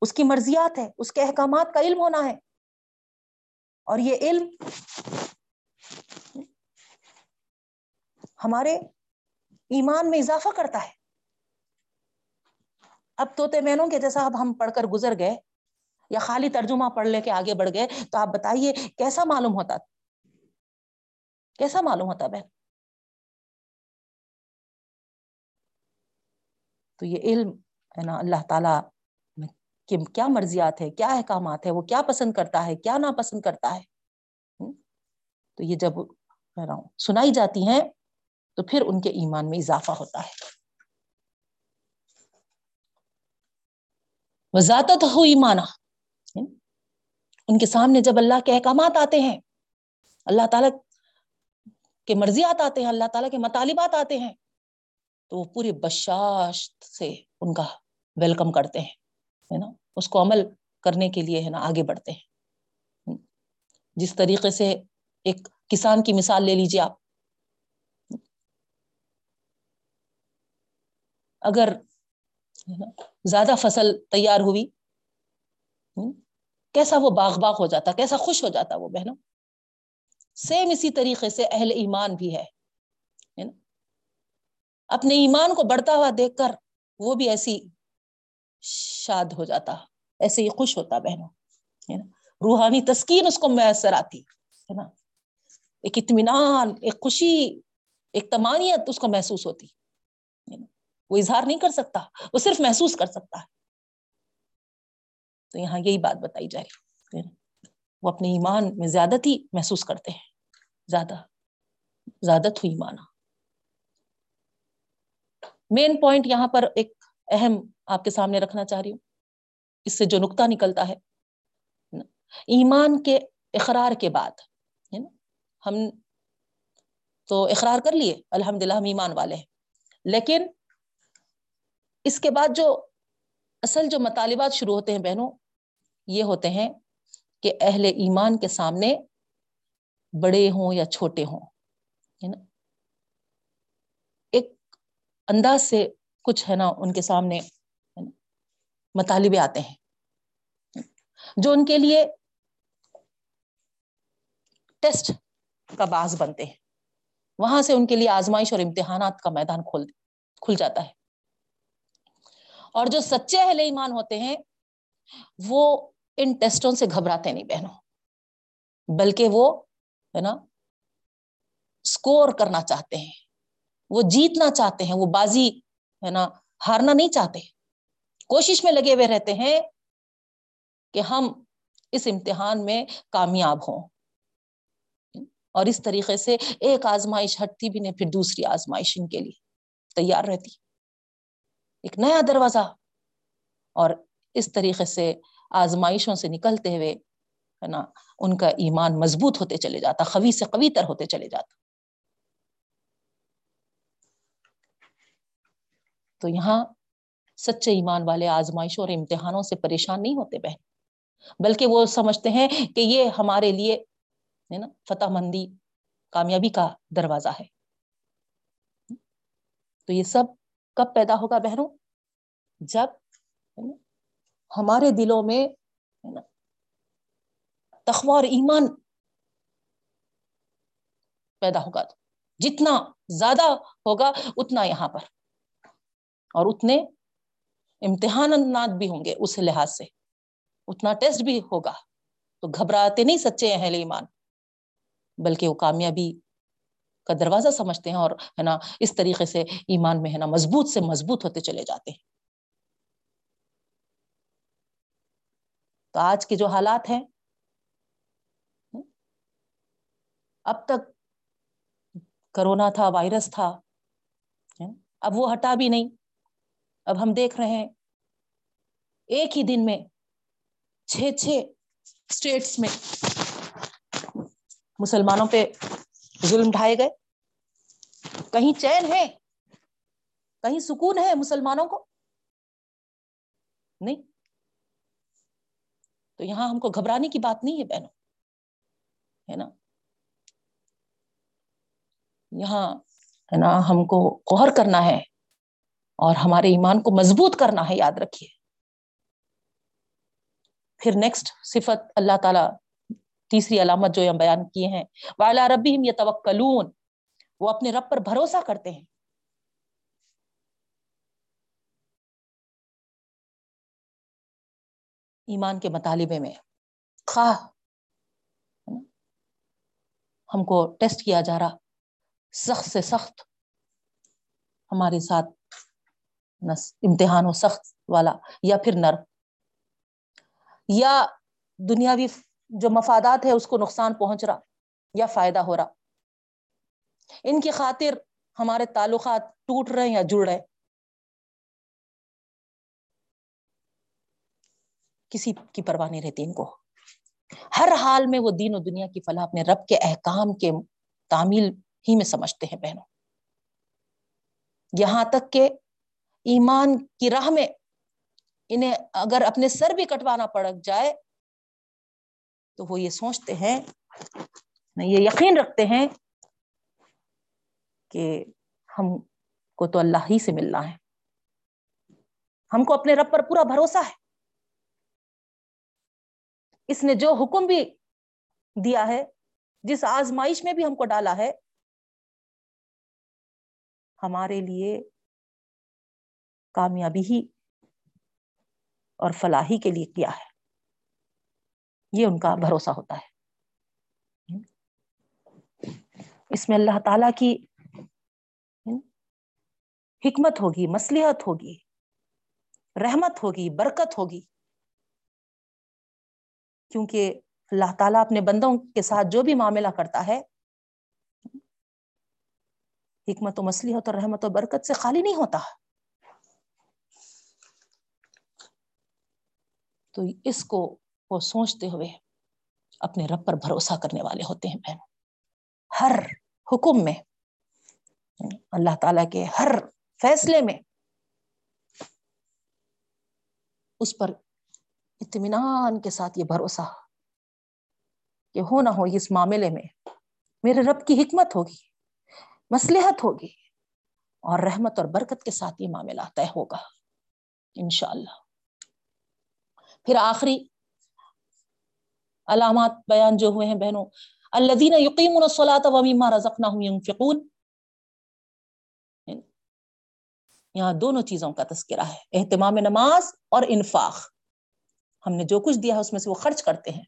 S1: اس کی مرضیات ہے۔ اس کے احکامات کا علم ہونا ہے۔ اور یہ علم ہمارے ایمان میں اضافہ کرتا ہے۔ اب توتے مینوں کے جیسا اب ہم پڑھ کر گزر گئے یا خالی ترجمہ پڑھ لے کے آگے بڑھ گئے، تو آپ بتائیے کیسا معلوم ہوتا؟ کیسا معلوم ہوتا بہن؟ تو یہ علم ہے نا، اللہ تعالیٰ کہ کیا مرضیات ہے، کیا احکامات ہے وہ کیا پسند کرتا ہے، کیا ناپسند کرتا ہے؟ تو یہ جب سنائی جاتی ہیں، تو پھر ان کے ایمان میں اضافہ ہوتا ہے۔ وزادت ہو ایمانا ان کے سامنے جب اللہ کے احکامات آتے ہیں، اللہ تعالیٰ کے مرضیات آتے ہیں، اللہ تعالیٰ کے مطالبات آتے ہیں، تو وہ پورے بشاشت سے ان کا ویلکم کرتے ہیں نا؟ اس کو عمل کرنے کے لیے، ہے نا، آگے بڑھتے ہیں۔ جس طریقے سے ایک کسان کی مثال لے لیجیے آپ۔ اگر زیادہ فصل تیار ہوئی کیسا وہ باغ باغ ہو جاتا، کیسا خوش ہو جاتا وہ بہنوں؟ سیم اسی طریقے سے اہل ایمان بھی ہے اپنے ایمان کو بڑھتا ہوا دیکھ کر وہ بھی ایسی شاد ہو جاتا، ایسے ہی خوش ہوتا بہنوں روحانی تسکین اس کو میسر آتی، ہے نا؟ ایک اطمینان، ایک خوشی، ایک تمانیت اس کو محسوس ہوتی وہ اظہار نہیں کر سکتا، وہ صرف محسوس کر سکتا ہے۔ تو یہاں یہی بات بتائی جائے۔ وہ اپنے ایمان میں زیادت ہی محسوس کرتے ہیں۔ زیادہ زیادت ہوئی مانا مین پوائنٹ یہاں پر ایک اہم آپ کے سامنے رکھنا چاہ رہی ہوں۔ اس سے جو نقطہ نکلتا ہے۔ ایمان کے اقرار کے بعد ہم تو اقرار کر لیے الحمد للہ ہم ایمان والے ہیں۔ لیکن اس کے بعد جو اصل جو مطالبات شروع ہوتے ہیں بہنوں یہ ہوتے ہیں کہ اہل ایمان کے سامنے بڑے ہوں یا چھوٹے ہوں ایک انداز سے کچھ ہے نا ان کے سامنے مطالبے آتے ہیں، جو ان کے لیے ٹیسٹ کا باز بنتے ہیں۔ وہاں سے ان کے لیے آزمائش اور امتحانات کا میدان کھول، کھل جاتا ہے۔ اور جو سچے اہل ایمان ہوتے ہیں، وہ ان ٹیسٹوں سے گھبراتے نہیں بہنوں۔ بلکہ وہ، ہے نا اسکور کرنا چاہتے ہیں۔ وہ جیتنا چاہتے ہیں۔ وہ بازی، ہے نا، ہارنا نہیں چاہتے۔ کوشش میں لگے ہوئے رہتے ہیں کہ ہم اس امتحان میں کامیاب ہوں۔ اور اس طریقے سے ایک آزمائش ہٹتی بھی نہیں، پھر دوسری آزمائش ان کے لیے۔ تیار رہتی۔ ایک نیا دروازہ۔ اور اس طریقے سے آزمائشوں سے نکلتے ہوئے، ہے نا، ان کا ایمان مضبوط ہوتے چلے جاتا خوی سے قوی تر ہوتے چلے جاتا۔ تو یہاں سچے ایمان والے آزمائشوں اور امتحانوں سے پریشان نہیں ہوتے بہن۔ بلکہ وہ سمجھتے ہیں کہ یہ ہمارے لیے، ہے نا، فتح مندی کامیابی کا دروازہ ہے۔ تو یہ سب کب پیدا ہوگا بہنوں؟ جب ہمارے دلوں میں تخوا اور ایمان پیدا ہوگا۔ جتنا زیادہ ہوگا، اتنا یہاں پر۔ اور اتنے امتحانات بھی ہوں گے اس لحاظ سے۔ اتنا ٹیسٹ بھی ہوگا۔ تو گھبراتے نہیں سچے اہل ایمان، بلکہ وہ کامیابی کا دروازہ سمجھتے ہیں اور ہے نا، اس طریقے سے ایمان میں ہے نا، مضبوط سے مضبوط ہوتے چلے جاتے ہیں۔ تو آج کے جو حالات ہیں، اب تک کرونا تھا، وائرس تھا، اب وہ ہٹا بھی نہیں۔ اب ہم دیکھ رہے ہیں، ایک ہی دن میں چھ چھ اسٹیٹس میں مسلمانوں پہ ظلم ڈھائے گئے۔ کہیں چین ہے، کہیں سکون ہے مسلمانوں کو؟ نہیں۔ تو یہاں ہم کو گھبرانے کی بات نہیں ہے بہنوں، ہے نا؟ یہاں، ہے نا، ہم کو کوہر کرنا ہے اور ہمارے ایمان کو مضبوط کرنا ہے، یاد رکھیے۔ پھر نیکسٹ صفت اللہ تعالی تیسری علامت جو ہم بیان کیے ہیں والا ربی ہم یہ وہ اپنے رب پر بھروسہ کرتے ہیں۔ ایمان کے مطالبے میں خواہ ہم کو ٹیسٹ کیا جا رہا، سخت سے سخت ہمارے ساتھ امتحان ہو سخت والا یا پھر نر۔ یا دنیاوی جو مفادات ہے اس کو نقصان پہنچ رہا یا فائدہ ہو رہا۔ ان کی خاطر ہمارے تعلقات ٹوٹ رہے ہیں یا جڑ رہے کسی کی پرواہ نہیں رہتی ان کو۔ ہر حال میں وہ دین و دنیا کی فلاح اپنے رب کے احکام کے تعمیل ہی میں سمجھتے ہیں بہنوں۔ یہاں تک کہ ایمان کی راہ میں انہیں اگر اپنے سر بھی کٹوانا پڑ جائے تو وہ یہ سوچتے ہیں یہ یقین رکھتے ہیں کہ ہم کو تو اللہ ہی سے ملنا ہے۔ ہم کو اپنے رب پر پورا بھروسہ ہے۔ اس نے جو حکم بھی دیا ہے، جس آزمائش میں بھی ہم کو ڈالا ہے، ہمارے لیے کامیابی ہی اور فلاحی کے لیے کیا ہے؟ یہ ان کا بھروسہ ہوتا ہے۔ اس میں اللہ تعالی کی حکمت ہوگی مسلحت ہوگی، رحمت ہوگی، برکت ہوگی۔ کیونکہ اللہ تعالیٰ اپنے بندوں کے ساتھ جو بھی معاملہ کرتا ہے، حکمت و مسلحت اور رحمت و برکت سے خالی نہیں ہوتا۔ تو اس کو وہ سوچتے ہوئے اپنے رب پر بھروسہ کرنے والے ہوتے ہیں بہن۔ ہر حکم میں، اللہ تعالی کے ہر فیصلے میں اس پر اطمینان کے ساتھ یہ بھروسہ کہ ہو نہ ہو اس معاملے میں میرے رب کی حکمت ہوگی مسلحت ہوگی اور رحمت اور برکت کے ساتھ یہ معاملہ طے ہوگا، انشاءاللہ۔ پھر آخری علامات بیان جو ہوئے ہیں بہنوں، الذین یقیمون الصلاۃ ومما رزقناہم ينفقون۔ یہاں دونوں چیزوں کا تذکرہ ہے، اہتمام نماز اور انفاق۔ ہم نے جو کچھ دیا ہے اس میں سے وہ خرچ کرتے ہیں۔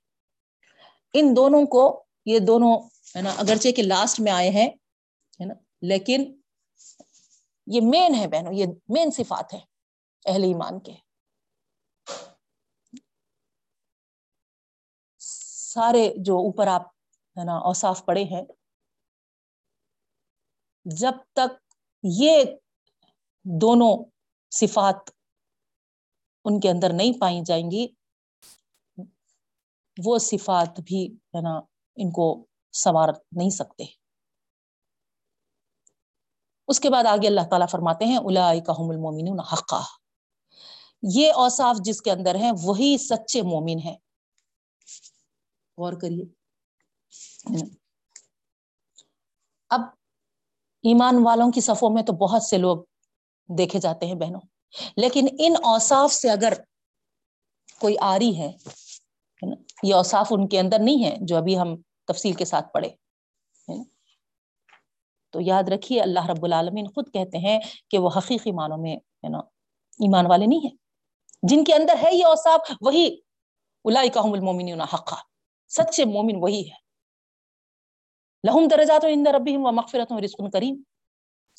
S1: ان دونوں کو یہ دونوں ہے نا، اگرچہ کہ لاسٹ میں آئے ہیں، ہے نا، لیکن یہ مین ہے بہنوں، یہ مین صفات ہے اہل ایمان کے۔ سارے جو اوپر آپ ہے نا اوصاف پڑے ہیں، جب تک یہ دونوں صفات ان کے اندر نہیں پائی جائیں گی وہ صفات بھی ہے نا، ان کو سوار نہیں سکتے۔ اس کے بعد آگے اللہ تعالیٰ فرماتے ہیں المومن حقا۔ یہ اوصاف جس کے اندر ہیں، وہی سچے مومن ہیں۔ غور کریے۔ اب ایمان والوں کی صفوں میں تو بہت سے لوگ دیکھے جاتے ہیں بہنوں، لیکن ان اوصاف سے اگر کوئی آری ہے یہ اوصاف ان کے اندر نہیں ہے جو ابھی ہم تفصیل کے ساتھ پڑھے تو یاد رکھیے، اللہ رب العالمین خود کہتے ہیں کہ وہ حقیقی معنوں میں ہے نا، ایمان والے نہیں ہیں۔ جن کے اندر ہے یہ اوصاف، وہی الاحم المومن حقا۔ سچے مومن وہی ہے۔ لہم درجات و مغفرت رزق کریم۔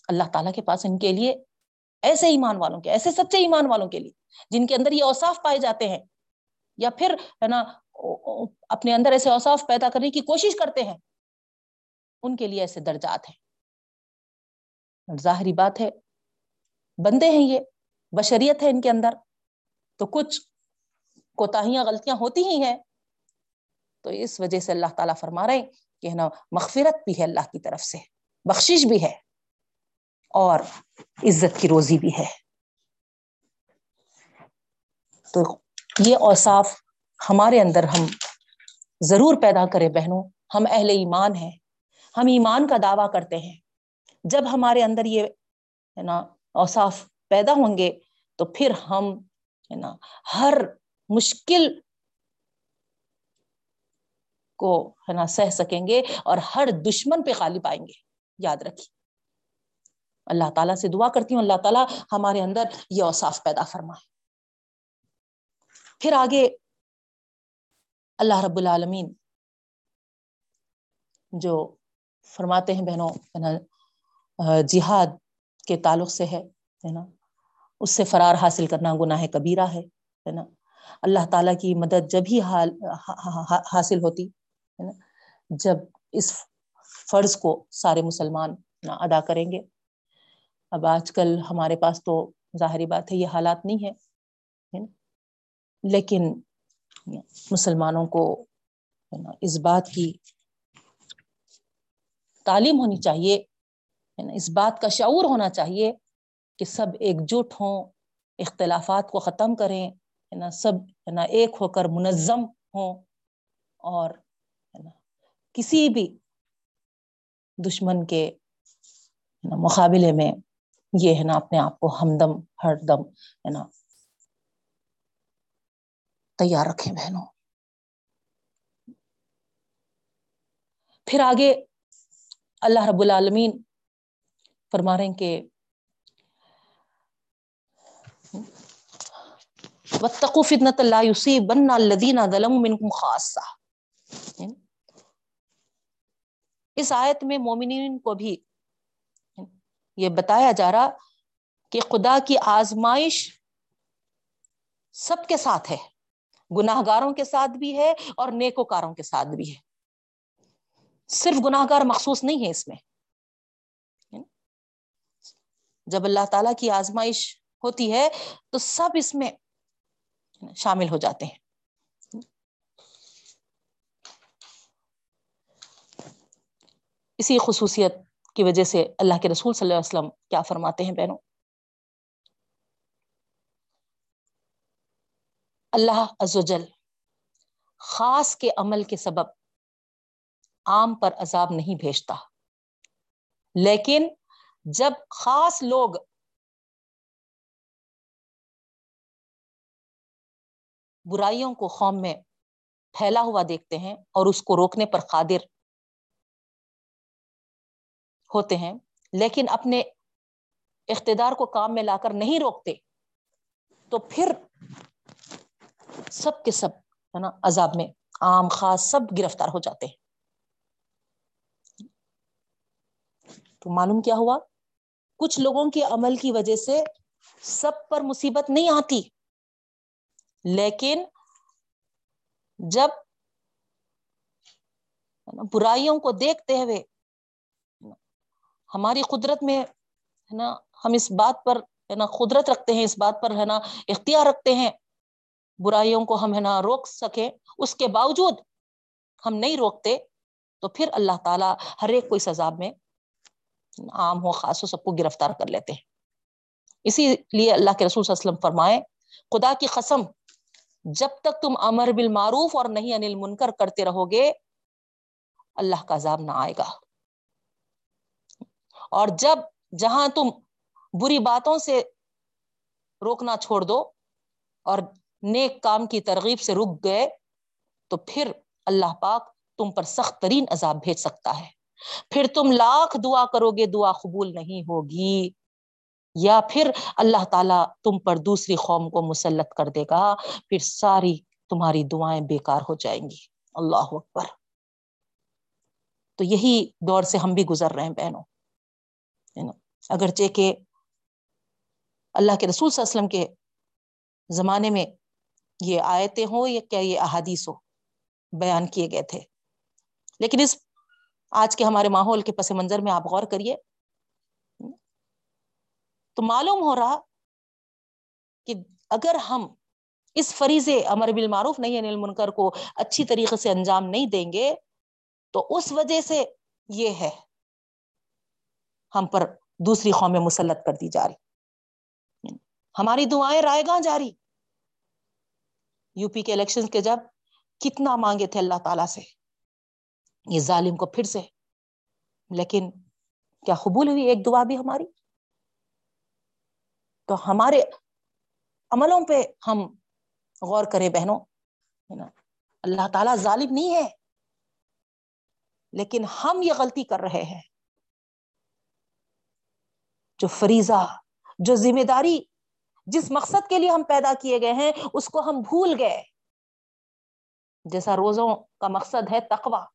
S1: اللہ تعالیٰ کے پاس ان کے لیے ایسے ایمان والوں کے، ایسے سچے ایمان والوں کے لیے جن کے اندر یہ اوصاف پائے جاتے ہیں۔ یا پھر ہے نا اپنے اندر ایسے اوصاف پیدا کرنے کی کوشش کرتے ہیں، ان کے لیے ایسے درجات ہیں۔ ظاہری بات ہے، بندے ہیں یہ، بشریت ہے ان کے اندر، تو کچھ کوتاہیاں غلطیاں ہوتی ہی ہیں۔ تو اس وجہ سے اللہ تعالیٰ فرما رہے کہ ہے نا، مغفرت بھی ہے اللہ کی طرف سے، بخشش بھی ہے، اور عزت کی روزی بھی ہے۔ تو یہ اوصاف ہمارے اندر ہم ضرور پیدا کرے بہنوں، ہم اہل ایمان ہیں، ہم ایمان کا دعویٰ کرتے ہیں۔ جب ہمارے اندر یہ، ہے نا، اوصاف پیدا ہوں گے تو پھر ہم، ہے نا، ہر مشکل کو، ہے نا، سہ سکیں گے اور ہر دشمن پہ غالب آئیں گے۔ یاد رکھیے۔ اللہ تعالیٰ سے دعا کرتی ہوں، اللہ تعالیٰ ہمارے اندر یہ اوصاف پیدا فرمائے۔ پھر آگے اللہ رب العالمین جو فرماتے ہیں بہنوں جہاد کے تعلق سے ہے نا، اس سے فرار حاصل کرنا گناہ کبیرہ ہے نا، اللہ تعالیٰ کی مدد جب ہی حاصل ہوتی، ہے نا، جب اس فرض کو سارے مسلمان ادا کریں گے۔ اب آج کل ہمارے پاس تو ظاہری بات ہے، یہ حالات نہیں ہے لیکن مسلمانوں کو اس بات کی تعلیم ہونی چاہیے اس بات کا شعور ہونا چاہیے کہ سب ایک جٹ ہوں، اختلافات کو ختم کریں، ہے نا، سب ہے نا ایک ہو کر منظم ہوں اور ہے نا کسی بھی دشمن کے مقابلے میں یہ ہے نا اپنے آپ کو ہمدم ہر دم ہے نا تیار رکھیں بہنوں پھر آگے اللہ رب العالمین فرما رہے ہیں کہ وَاتَّقُوا فِتْنَةَ لَا يُصِيبَنَّ الَّذِينَ ظَلَمُوا مِنْكُمْ خَاصَّةً اس آیت میں مومنین کو بھی یہ بتایا جا رہا کہ خدا کی آزمائش سب کے ساتھ ہے گناہ گاروں کے ساتھ بھی ہے اور نیکوکاروں کے ساتھ بھی ہے۔ صرف گناہ گار مخصوص نہیں ہے اس میں۔ جب اللہ تعالیٰ کی آزمائش ہوتی ہے تو سب اس میں شامل ہو جاتے ہیں۔ اسی خصوصیت کی وجہ سے اللہ کے رسول صلی اللہ علیہ وسلم کیا فرماتے ہیں بہنوں؟ اللہ عزوجل خاص کے عمل کے سبب عام پر عذاب نہیں بھیجتا۔ لیکن جب خاص لوگ برائیوں کو قوم میں پھیلا ہوا دیکھتے ہیں اور اس کو روکنے پر قادر ہوتے ہیں، لیکن اپنے اقتدار کو کام میں لا کر نہیں روکتے، تو پھر سب کے سب، ہے نا، عذاب میں عام خاص سب گرفتار ہو جاتے ہیں۔ تو معلوم کیا ہوا؟ کچھ لوگوں کے عمل کی وجہ سے سب پر مصیبت نہیں آتی۔ لیکن جب برائیوں کو دیکھتے ہوئے ہماری قدرت میں، ہے نا، ہم اس بات پر، ہے نا، قدرت رکھتے ہیں، اس بات پر، ہے نا، اختیار رکھتے ہیں۔ برائیوں کو ہم ہے نا روک سکیں، اس کے باوجود ہم نہیں روکتے تو پھر اللہ تعالیٰ ہر ایک کو اس عذاب میں عام ہو، خاص ہو، سب کو گرفتار کر لیتے ہیں۔ اسی لیے اللہ کے رسول صلی اللہ علیہ وسلم فرمائے، خدا کی قسم، جب تک تم امر بالمعروف اور نہیں انل منکر کرتے رہو گے، اللہ کا عذاب نہ آئے گا۔ اور جب جہاں تم بری باتوں سے روکنا چھوڑ دو اور نیک کام کی ترغیب سے رک گئے تو پھر اللہ پاک تم پر سخت ترین عذاب بھیج سکتا ہے۔ پھر تم لاکھ دعا کرو گے، دعا قبول نہیں ہوگی۔ یا پھر اللہ تعالیٰ تم پر دوسری قوم کو مسلط کر دے گا، پھر ساری تمہاری دعائیں بیکار ہو جائیں گی۔ اللہ اکبر۔ تو یہی دور سے ہم بھی گزر رہے ہیں بہنوں۔ یعنی اگرچہ کہ اللہ کے رسول صلی اللہ علیہ وسلم کے زمانے میں یہ آیتیں ہوں یا کیا یہ احادیث ہو بیان کیے گئے تھے۔ لیکن اس آج کے ہمارے ماحول کے پس منظر میں آپ غور کریے۔ تو معلوم ہو رہا کہ اگر ہم اس فریض امر بالمعروف نہیں یعنی انل منکر کو اچھی طریقے سے انجام نہیں دیں گے، تو اس وجہ سے یہ ہے، ہم پر دوسری قومیں مسلط کر دی جا رہی۔ ہماری دعائیں رائے گاہ جاری۔ یو پی کے الیکشن کے جب کتنا مانگے تھے اللہ تعالی سے، یہ ظالم کو پھر سے۔ لیکن کیا قبول ہوئی ایک دعا بھی ہماری؟ تو ہمارے عملوں پہ ہم غور کریں بہنوں اللہ تعالیٰ ظالم نہیں ہے، لیکن ہم یہ غلطی کر رہے ہیں۔ جو فریضہ، جو ذمہ داری جس مقصد کے لیے ہم پیدا کیے گئے ہیں، اس کو ہم بھول گئے۔ جیسا روزوں کا مقصد ہے تقوا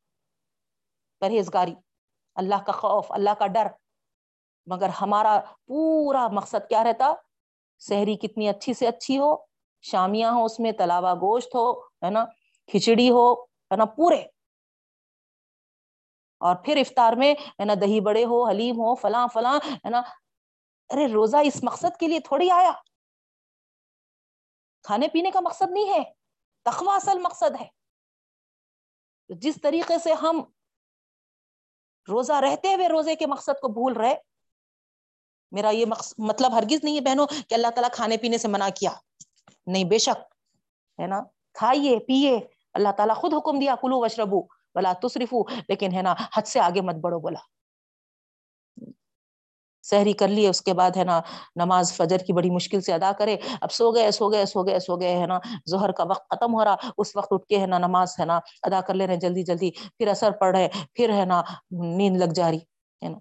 S1: پرہیزگاری، اللہ کا خوف، اللہ کا ڈر۔ مگر ہمارا پورا مقصد کیا رہتا؟ سحری کتنی اچھی سے اچھی ہو، شامیاں ہو اس میں تلاوا گوشت ہو، ہے نا؟ کھچڑی ہو، ہے نا؟ پورے۔ اور پھر افطار میں، ہے نا؟ دہی بڑے ہو، حلیم ہو، فلاں فلاں، ہے نا؟ ارے، روزہ اس مقصد کے لیے تھوڑی آیا۔ کھانے پینے کا مقصد نہیں ہے تخوا اصل مقصد ہے۔ جس طریقے سے ہم روزہ رہتے ہوئے روزے کے مقصد کو بھول رہے، میرا یہ مطلب ہرگز نہیں ہے بہنوں کہ اللہ تعالیٰ کھانے پینے سے منع کیا۔ نہیں، بے شک، ہے نا؟ کھائیے پیے اللہ تعالیٰ خود حکم دیا، کلو وشربو بلا تصرفو لیکن ہے نا، حد سے آگے مت بڑھو، بولا۔ سحری کر لیے، اس کے بعد ہے نا نماز فجر کی بڑی مشکل سے ادا کرے۔ اب سو گئے سو گئے سو گئے سو گئے، ہے نا، ظہر کا وقت ختم ہو رہا، اس وقت اٹھ کے ہے نا نماز ہے نا ادا کر لے رہے جلدی جلدی، پھر اثر پڑ رہے، پھر ہے نا نیند لگ جا رہی، ہے نا۔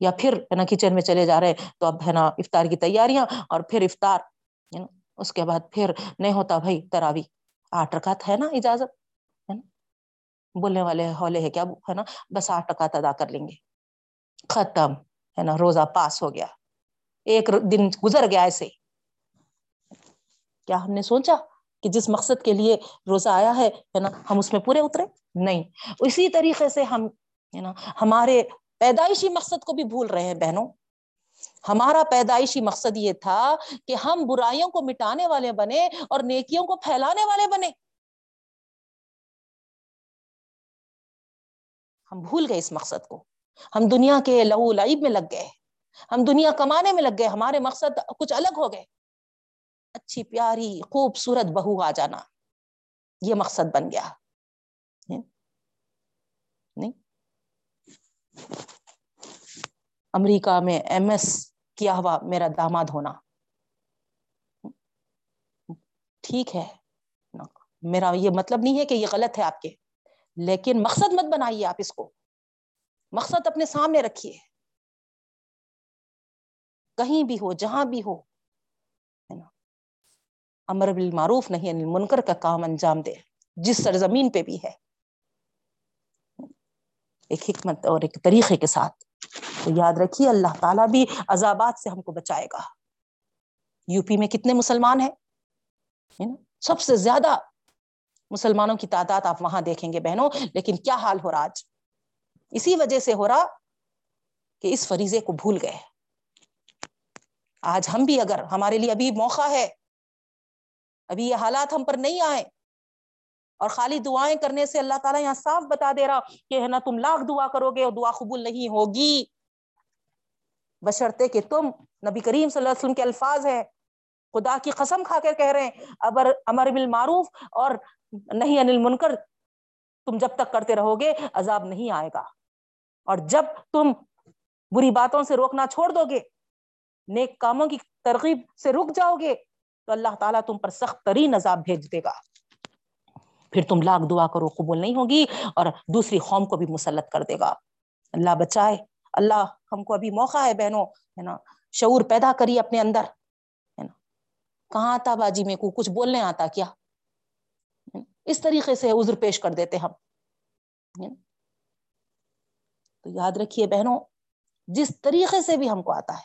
S1: یا پھر ہے نا کچن میں چلے جا رہے، تو اب ہے نا افطار کی تیاریاں اور پھر افطار، ہے نا۔ اس کے بعد پھر نہیں ہوتا بھائی تراوی آٹھ رکعت ہے نا اجازت، ہے نا۔ بولنے والے ہولے ہے کیا ہے نا بس آٹھ رکعت ادا کر لیں گے۔ ختم۔ ہے نا، روزہ پاس ہو گیا۔ ایک دن گزر گیا ایسے۔ کیا ہم نے سوچا کہ جس مقصد کے لیے روزہ آیا ہے نا، ہم اس میں پورے اترے؟ نہیں۔ اسی طریقے سے ہم، ہے نا، ہمارے پیدائشی مقصد کو بھی بھول رہے ہیں بہنوں۔ ہمارا پیدائشی مقصد یہ تھا کہ ہم برائیوں کو مٹانے والے بنے اور نیکیوں کو پھیلانے والے بنے۔ ہم بھول گئے اس مقصد کو۔ ہم دنیا کے لہو لعیب میں لگ گئے، ہم دنیا کمانے میں لگ گئے، ہمارے مقصد کچھ الگ ہو گئے۔ اچھی، پیاری، خوبصورت بہو آ جانا، یہ مقصد بن گیا۔ نہیں؟ امریکہ میں ایم ایس کیا ہوا، میرا داماد ہونا۔ ٹھیک ہے، میرا یہ مطلب نہیں ہے کہ یہ غلط ہے آپ کے، لیکن مقصد مت بنائیے آپ اس کو۔ مقصد اپنے سامنے رکھیے۔ کہیں بھی ہو، جہاں بھی ہو امر بالمعروف نہیں منکر کا کام انجام دے۔ جس سرزمین پہ بھی ہے۔ ایک حکمت اور ایک طریقے کے ساتھ۔ تو یاد رکھیے، اللہ تعالیٰ بھی عذابات سے ہم کو بچائے گا۔ یو پی میں کتنے مسلمان ہیں؟ سب سے زیادہ مسلمانوں کی تعداد آپ وہاں دیکھیں گے بہنوں۔ لیکن کیا حال ہو رہا آج؟ اسی وجہ سے ہو رہا کہ اس فریضے کو بھول گئے۔ آج ہم بھی اگر ہمارے لیے ابھی موقع ہے، ابھی یہ حالات ہم پر نہیں آئے اور خالی دعائیں کرنے سے اللہ تعالیٰ یہاں صاف بتا دے رہا کہ ہے نا تم لاکھ دعا کرو گے اور دعا قبول نہیں ہوگی۔ بشرتے کہ تم نبی کریم صلی اللہ علیہ وسلم کے الفاظ ہیں۔ خدا کی قسم کھا کر کہہ رہے ہیں ابر امر بالمعروف اور نہیں انل منکر تم جب تک کرتے رہو گے عذاب نہیں آئے گا۔ اور جب تم بری باتوں سے روکنا چھوڑ دو گے، نیک کاموں کی ترغیب سے رک جاؤ گے، تو اللہ تعالیٰ تم پر سخت ترین عذاب بھیج دے گا۔ پھر تم لاکھ دعا کرو، قبول نہیں ہوگی اور دوسری قوم کو بھی مسلط کر دے گا۔ اللہ بچائے، اللہ ہم کو ابھی موقع ہے بہنوں، ہے نا؟ شعور پیدا کری اپنے اندر، ہے نا؟ کہاں آتا باجی میں کو کچھ بولنے آتا کیا؟ اس طریقے سے عذر پیش کر دیتے ہم۔ تو یاد رکھیے بہنوں، جس طریقے سے بھی ہم کو آتا ہے،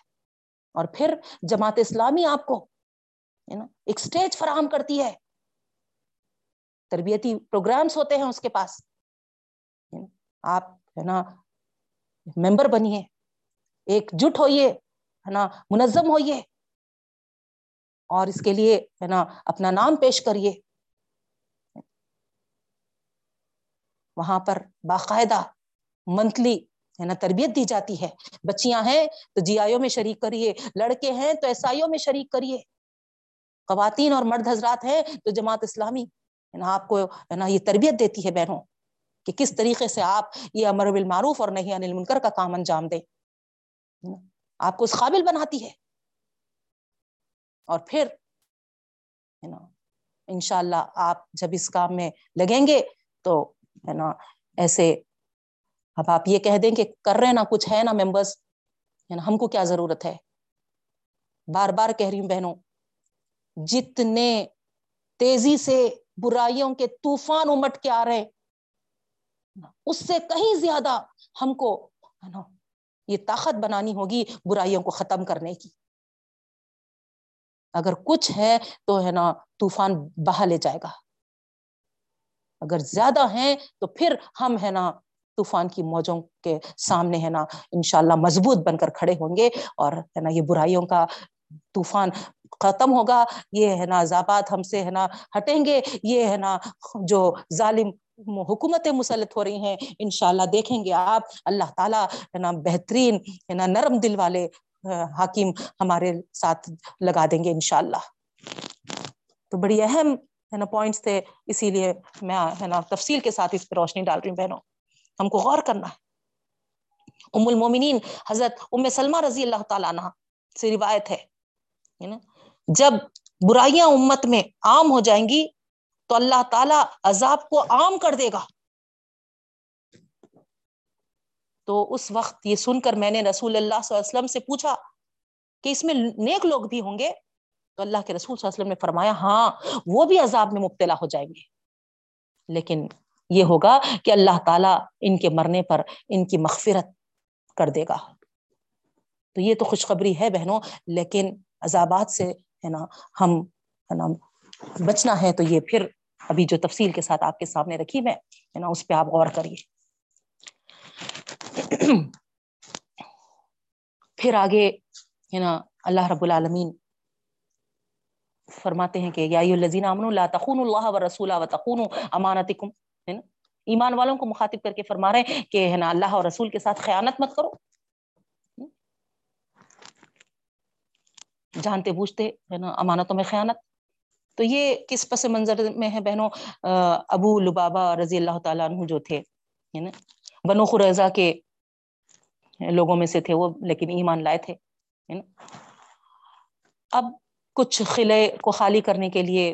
S1: اور پھر جماعت اسلامی آپ کو ایک سٹیج فراہم کرتی ہے۔ تربیتی پروگرامس ہوتے ہیں اس کے پاس۔ آپ، ہے نا، ممبر بنیے، ایک جٹ ہوئیے، ہے نا، منظم ہوئیے، اور اس کے لیے، ہے نا، اپنا نام پیش کریے۔ وہاں پر باقاعدہ منتھلی ہے نا تربیت دی جاتی ہے بچیاں ہیں تو جی آئیوں میں شریک کریے لڑکے ہیں تو ایس آئیوں میں شریک کریے خواتین اور مرد حضرات ہیں تو جماعت اسلامی آپ کو ہے نا یہ تربیت دیتی ہے بہنوں کہ کس طریقے سے آپ یہ امر بالمعروف اور نہیں انل منکر کا کام انجام دے آپ کو اس قابل بناتی ہے اور پھر ہے نا ان شاء اللہ آپ جب اس کام میں لگیں گے تو ہے نا ایسے اب آپ یہ کہہ دیں کہ کر رہے نا، کچھ ہے نا ممبرس ہے نا ہم کو کیا ضرورت ہے؟ بار بار کہہ رہی ہوں بہنوں، جتنے تیزی سے برائیوں کے طوفان امٹ کے آ رہے اس سے کہیں زیادہ ہم کو یہ طاقت بنانی ہوگی برائیوں کو ختم کرنے کی۔ اگر کچھ ہے تو ہے نا، طوفان بہا لے جائے گا۔ اگر زیادہ ہیں تو پھر ہم ہے نا طوفان کی موجوں کے سامنے ہے نا، انشاءاللہ مضبوط بن کر کھڑے ہوں گے اور ہے نا یہ برائیوں کا طوفان ختم ہوگا۔ یہ ہے نا عذابات ہم سے ہے نا ہٹیں گے۔ یہ ہے نا جو ظالم حکومتیں مسلط ہو رہی ہیں، انشاءاللہ دیکھیں گے آپ۔ اللہ تعالیٰ ہے نا بہترین ہے نا نرم دل والے حاکم ہمارے ساتھ لگا دیں گے انشاءاللہ۔ تو بڑی اہم ہے نا پوائنٹس تھے، اسی لیے میں ہے نا تفصیل کے ساتھ اس پہ روشنی ڈال رہی ہوں بہنوں۔ ہم کو غور کرنا۔ ہے ام المومنین، حضرت ام سلمہ رضی اللہ تعالیٰ عنہ سے روایت ہے جب برائیاں امت میں عام ہو جائیں گی تو اللہ تعالی عذاب کو عام کر دے گا۔ تو اس وقت یہ سن کر میں نے رسول اللہ صلی اللہ علیہ وسلم سے پوچھا کہ اس میں نیک لوگ بھی ہوں گے؟ تو اللہ کے رسول صلی اللہ علیہ وسلم نے فرمایا ہاں وہ بھی عذاب میں مبتلا ہو جائیں گے۔ لیکن یہ ہوگا کہ اللہ تعالیٰ ان کے مرنے پر ان کی مغفرت کر دے گا۔ تو یہ تو خوشخبری ہے بہنوں، لیکن عذابات سے ہے نا، ہم ہے نا، بچنا ہے تو یہ پھر ابھی جو تفصیل کے ساتھ آپ کے سامنے رکھی میں، ہے نا، اس پہ آپ غور کریے۔ پھر آگے ہے نا، اللہ رب العالمین فرماتے ہیں کہ یا الذین آمنوا لا تخونوا اللہ ورسولہ وتخونوا امانتکم۔ ہے نا؟ ایمان والوں کو مخاطب کر کے فرما رہے ہیں کہ ہے نا، اللہ اور رسول کے ساتھ خیانت مت کرو۔ جانتے بوجھتے ہے نا، امانتوں میں خیانت۔ تو یہ کس پس منظر میں ہے بہنوں؟ ابو لبابا رضی اللہ تعالیٰ عنہ جو تھے بنو خریضہ کے لوگوں میں سے تھے وہ، لیکن ایمان لائے تھے اب کچھ قلعے کو خالی کرنے کے لیے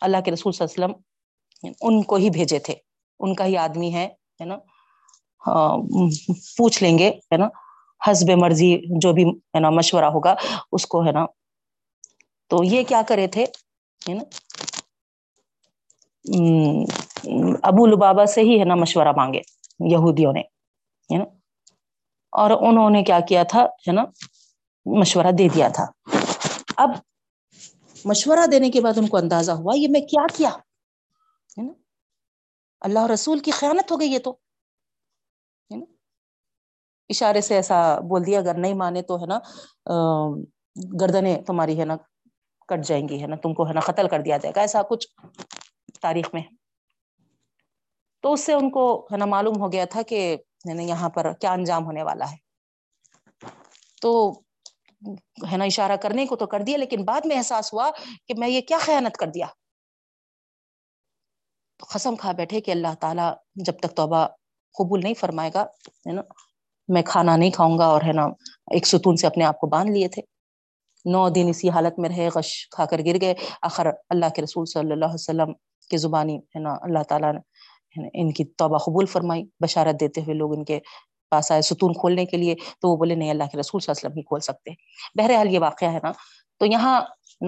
S1: اللہ کے رسول صلی اللہ علیہ وسلم ان کو ہی بھیجے تھے۔ ان کا ہی آدمی ہے نا؟ پوچھ لیں گے، ہے نا؟ حسب مرضی جو بھی، ہے نا، مشورہ ہوگا، اس کو، ہے نا؟ تو یہ کیا کرے تھے نا؟ ابو لبابا سے ہی، ہے نا، مشورہ مانگے یہودیوں نے، ہے نا؟ اور انہوں نے کیا کیا تھا، ہے نا؟ مشورہ دے دیا تھا۔ اب مشورہ دینے کے بعد ان کو اندازہ ہوا، یہ میں کیا کیا؟ اللہ رسول کی خیانت ہو گئی یہ تو۔ اشارے سے ایسا بول دیا، اگر نہیں مانے تو، ہے نا گردنیں تمہاری، ہے نا، کٹ جائیں گی، ہے نا، تم کو، ہے نا، قتل کر دیا جائے گا، ایسا کچھ تاریخ میں۔ تو اس سے ان کو، ہے نا، معلوم ہو گیا تھا کہ یہاں پر کیا انجام ہونے والا ہے۔ تو، ہے نا، اشارہ کرنے کو تو کر دیا، لیکن بعد میں احساس ہوا کہ میں یہ کیا خیانت کر دیا۔ قسم کھا بیٹھے کہ اللہ تعالیٰ جب تک توبہ قبول نہیں فرمائے گا، ہے نا، میں کھانا نہیں کھاؤں گا اور ہے نا، ایک ستون سے اپنے آپ کو باندھ لیے تھے۔ نو دن اسی حالت میں رہے، غش کھا کر گر گئے۔ آخر اللہ کے رسول صلی اللہ علیہ وسلم کی زبانی ہے نا، اللہ تعالیٰ نے ان کی توبہ قبول فرمائی، بشارت دیتے ہوئے لوگ ان کے پاس آئے ستون کھولنے کے لیے۔ تو وہ بولے، نہیں، اللہ کے رسول صلی اللہ علیہ وسلم ہی کھول سکتے۔ بہرحال یہ واقعہ ہے نا۔ تو یہاں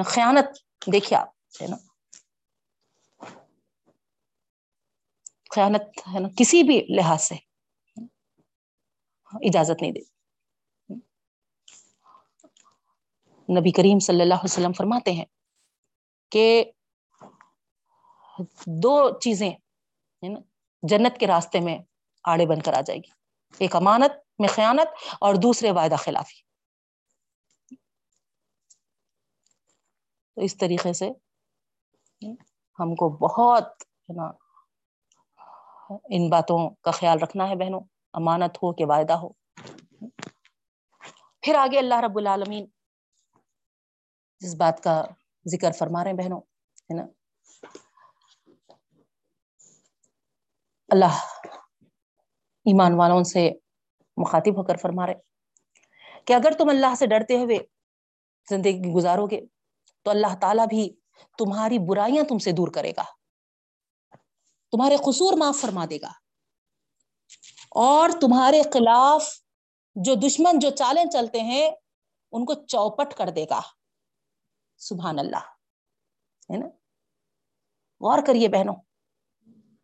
S1: خیانت، دیکھیے آپ، ہے نا خیانت ہے نا، کسی بھی لحاظ سے اجازت نہیں دے۔ نبی کریم صلی اللہ علیہ وسلم فرماتے ہیں کہ دو چیزیں جنت کے راستے میں آڑے بن کر آ جائے گی۔ ایک امانت میں خیانت اور دوسرے وعدہ خلافی۔ تو اس طریقے سے ہم کو بہت ہے نا ان باتوں کا خیال رکھنا ہے بہنوں، امانت ہو کہ وعدہ ہو۔ پھر آگے اللہ رب العالمین جس بات کا ذکر فرما رہے ہیں بہنوں، ہے نا؟ اللہ ایمان والوں سے مخاطب ہو کر فرما رہے کہ اگر تم اللہ سے ڈرتے ہوئے زندگی گزارو گے تو اللہ تعالیٰ بھی تمہاری برائیاں تم سے دور کرے گا۔ تمہارے قصور معاف فرما دے گا۔ اور تمہارے خلاف جو دشمن جو چالیں چلتے ہیں، ان کو چوپٹ کر دے گا۔ سبحان اللہ۔ ہے نا؟ غور کریے بہنوں۔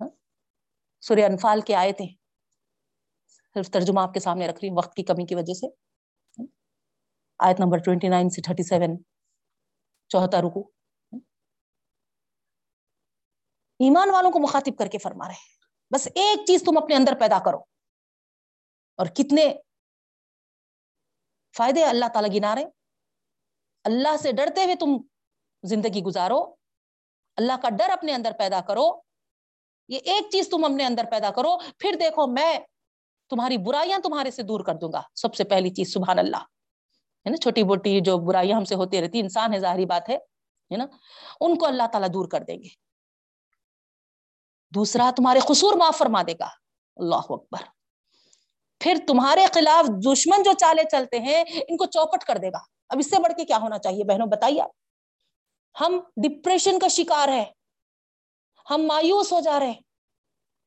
S1: ہاں؟ سورہ انفال کے آئے تھے صرف ترجمہ آپ کے سامنے رکھ رہی ہوں، وقت کی کمی کی وجہ سے۔ ہاں؟ آیت نمبر 29 سے 37 چوتھا رکو ایمان والوں کو مخاطب کر کے فرما رہے ہیں۔ بس ایک چیز تم اپنے اندر پیدا کرو۔ اور کتنے فائدے اللہ تعالیٰ گنا رہے اللہ سے ڈرتے ہوئے تم زندگی گزارو۔ اللہ کا ڈر اپنے اندر پیدا کرو۔ یہ ایک چیز تم اپنے اندر پیدا کرو۔ پھر دیکھو، میں تمہاری برائیاں تمہارے سے دور کر دوں گا۔ سب سے پہلی چیز، سبحان اللہ۔ ہے نا، چھوٹی بوٹی جو برائیاں ہم سے ہوتی رہتی، انسان ہے، ظاہری بات ہے نا؟ ان کو اللہ تعالیٰ دور کر دیں گے۔ دوسرا تمہارے قصور معاف فرما دے گا۔ اللہ اکبر۔ پھر تمہارے خلاف دشمن جو چالے چلتے ہیں، ان کو چوپٹ کر دے گا۔ اب اس سے بڑھ کے کیا ہونا چاہیے؟ بہنوں، بتائیے ہم ڈپریشن کا شکار ہے ہم مایوس ہو جا رہے ہیں۔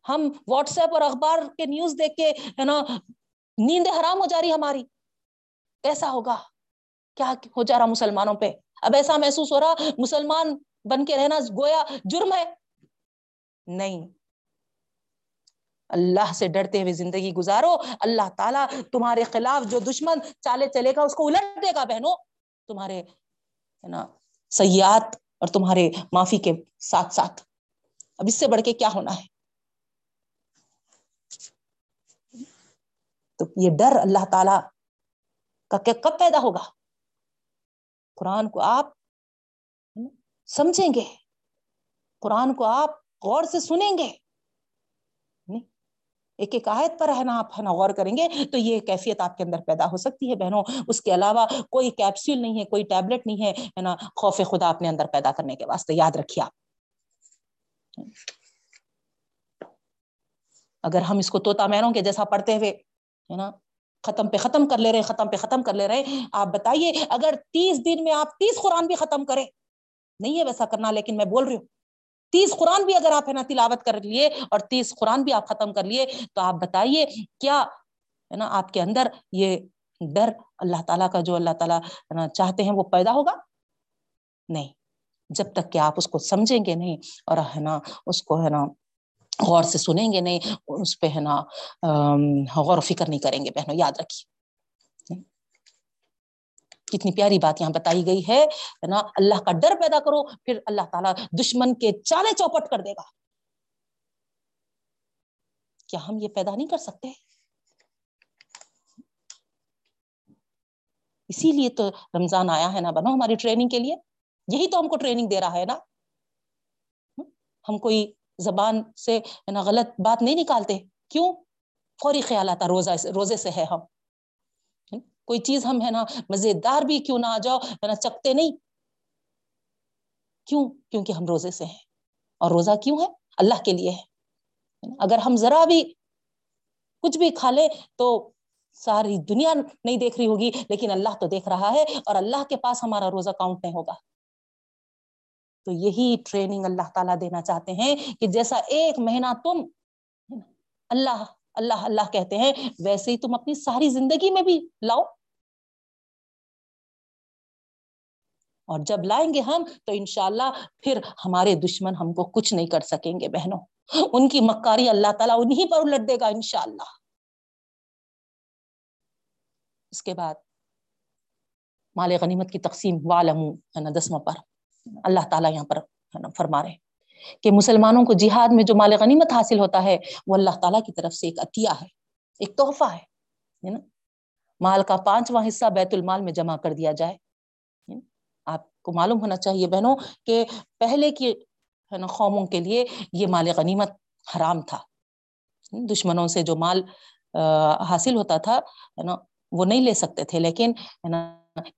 S1: ہم واٹس ایپ اور اخبار کے نیوز دیکھ کے، ہے نا نیند حرام ہو جا رہی ہماری۔ کیسا ہوگا؟ کیا ہو جا رہا مسلمانوں پہ؟ اب ایسا محسوس ہو رہا، مسلمان بن کے رہنا گویا جرم ہے۔ نہیں۔ اللہ سے ڈرتے ہوئے زندگی گزارو۔ اللہ تعالیٰ تمہارے خلاف جو دشمن چالے چلے گا، اس کو الٹ دے گا، بہنوں۔ تمہارے، ہے نا، سیاحت اور تمہارے معافی کے ساتھ ساتھ۔ اب اس سے بڑھ کے کیا ہونا ہے؟ تو یہ ڈر اللہ تعالی کا کب پیدا ہوگا؟ قرآن کو آپ سمجھیں گے۔ قرآن کو آپ غور سے سنیں گے۔ ایک ایک آیت پر ہے نا، آپ ہے نا غور کریں گے تو یہ کیفیت آپ کے اندر پیدا ہو سکتی ہے بہنوں۔ اس کے علاوہ کوئی کیپسول نہیں ہے، کوئی ٹیبلٹ نہیں ہے نا، خوف خدا اپنے اندر پیدا کرنے کے واسطے۔ یاد رکھیے آپ۔ اگر ہم اس کو توتا مینوں کے جیسا پڑھتے ہوئے، ہے نا، ختم پہ ختم کر لے رہے، ختم پہ ختم کر لے رہے، آپ بتائیے، اگر تیس دن میں آپ تیس قرآن بھی ختم کرے نہیں ہے ویسا کرنا، لیکن میں بول رہی ہوں۔ تیس قرآن بھی اگر آپ ہے نا تلاوت کر لیے اور تیس قرآن بھی آپ ختم کر لیے تو آپ بتائیے کیا ہے نا آپ کے اندر یہ ڈر اللہ تعالیٰ کا جو اللہ تعالیٰ چاہتے ہیں وہ پیدا ہوگا؟ نہیں۔ جب تک کہ آپ اس کو سمجھیں گے نہیں اور ہے نا اس کو ہے نا غور سے سنیں گے نہیں، اس پہ ہے نا غور و فکر نہیں کریں گے بہنوں، یاد رکھیے۔ کتنی پیاری بات یہاں بتائی گئی ہے نا؟ اللہ کا ڈر پیدا کرو، پھر اللہ تعالیٰ دشمن کے چالے چوپٹ کر دے گا۔ کیا ہم یہ پیدا نہیں کر سکتے؟ اسی لیے تو رمضان آیا ہے نا بنو، ہماری ٹریننگ کے لیے۔ یہی تو ہم کو ٹریننگ دے رہا ہے نا۔ ہم کوئی زبان سے نا، غلط بات نہیں نکالتے۔ کیوں؟ فوری خیال آتا، روزہ روزے سے ہے ہم۔ کوئی چیز ہم ہے نا مزیدار بھی کیوں نہ آ جاؤ، ہے نا چکتے نہیں۔ کیوں؟ کیونکہ ہم روزے سے ہیں۔ اور روزہ کیوں ہے؟ اللہ کے لیے ہے۔ اگر ہم ذرا بھی کچھ بھی کھا لے تو ساری دنیا نہیں دیکھ رہی ہوگی، لیکن اللہ تو دیکھ رہا ہے اور اللہ کے پاس ہمارا روزہ کاؤنٹ نہیں ہوگا۔ تو یہی ٹریننگ اللہ تعالیٰ دینا چاہتے ہیں کہ جیسا ایک مہینہ تم اللہ اللہ اللہ کہتے ہیں، ویسے ہی تم اپنی ساری زندگی میں بھی لاؤ۔ اور جب لائیں گے ہم تو انشاءاللہ پھر ہمارے دشمن ہم کو کچھ نہیں کر سکیں گے بہنوں۔ ان کی مکاری اللہ تعالیٰ انہی پر الٹ دے گا انشاءاللہ۔ اس کے بعد مال غنیمت کی تقسیم والم ہے نا دسواں پر۔ اللہ تعالیٰ یہاں پر فرما رہے۔ کہ مسلمانوں کو جہاد میں جو مال غنیمت حاصل ہوتا ہے، وہ اللہ تعالیٰ کی طرف سے ایک عطیہ ہے، ایک تحفہ ہے نا؟ مال کا پانچواں حصہ بیت المال میں جمع کر دیا جائے آپ کو معلوم ہونا چاہیے بہنوں کہ پہلے کی قوموں کے لیے یہ مال غنیمت حرام تھا۔ دشمنوں سے جو مال حاصل ہوتا تھا، ہے نا، وہ نہیں لے سکتے تھے، لیکن، ہے نا،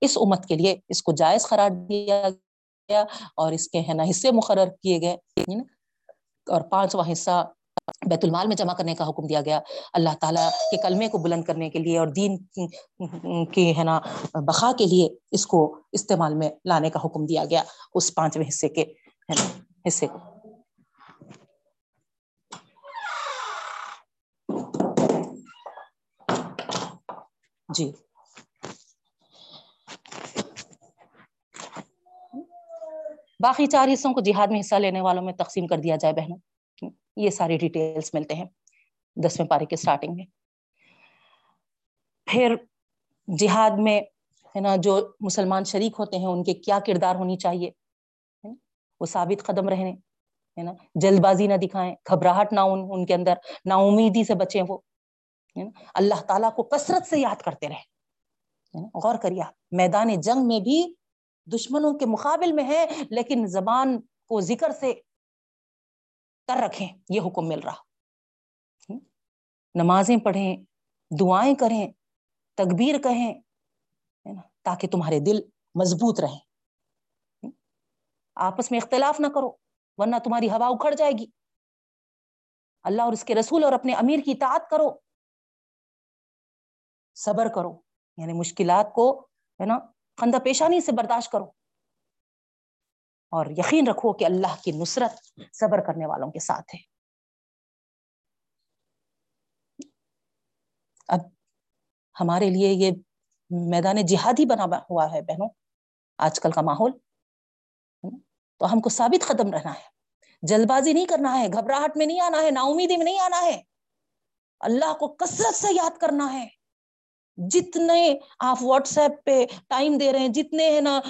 S1: اس امت کے لیے اس کو جائز قرار دیا گیا اور اس کے، ہے نا، حصے مقرر کیے گئے۔ یعنی اور پانچواں حصہ بیت المال میں جمع کرنے کا حکم دیا گیا۔ اللہ تعالیٰ کے کلمے کو بلند کرنے کے لیے اور دین کی، ہے نا، بقا کے لیے اس کو استعمال میں لانے کا حکم دیا گیا۔ اس پانچویں حصے کے، ہے نا، حصے کو۔ جی۔ باقی چار حصوں کو جہاد میں حصہ لینے والوں میں تقسیم کر دیا جائے بہنوں یہ ساری ڈیٹیلز ملتے ہیں دسویں پارے کے سٹارٹنگ میں۔ پھر جہاد میں ہے نا جو مسلمان شریک ہوتے ہیں، ان کے کیا کردار ہونی چاہیے؟ وہ ثابت قدم رہنے، ہے نا؟ جلد بازی نہ دکھائیں، گھبراہٹ نہ ان ان کے اندر، نا امیدی سے بچیں وہ۔ اللہ تعالیٰ کو کثرت سے یاد کرتے رہے۔ غور کریے میدان جنگ میں بھی دشمنوں کے مقابل میں ہے، لیکن زبان کو ذکر سے کر رکھیں، یہ حکم مل رہا۔ نمازیں پڑھیں، دعائیں کریں، تکبیر کہیں تاکہ تمہارے دل مضبوط رہیں۔ آپس میں اختلاف نہ کرو، ورنہ تمہاری ہوا اکھڑ جائے گی۔ اللہ اور اس کے رسول اور اپنے امیر کی اطاعت کرو۔ صبر کرو۔ یعنی مشکلات کو، ہے نا خندہ پیشانی سے برداشت کرو اور یقین رکھو کہ اللہ کی نصرت صبر کرنے والوں کے ساتھ ہے۔ اب ہمارے لیے یہ میدان جہادی بنا ہوا ہے بہنوں۔ آج کل کا ماحول، تو ہم کو ثابت قدم رہنا ہے۔ جلد بازی نہیں کرنا ہے، گھبراہٹ میں نہیں آنا ہے نا امیدی میں نہیں آنا ہے۔ اللہ کو کثرت سے یاد کرنا ہے۔ جتنے آپ واٹس ایپ پہ ٹائم دے رہے ہیں، جتنے ہے نا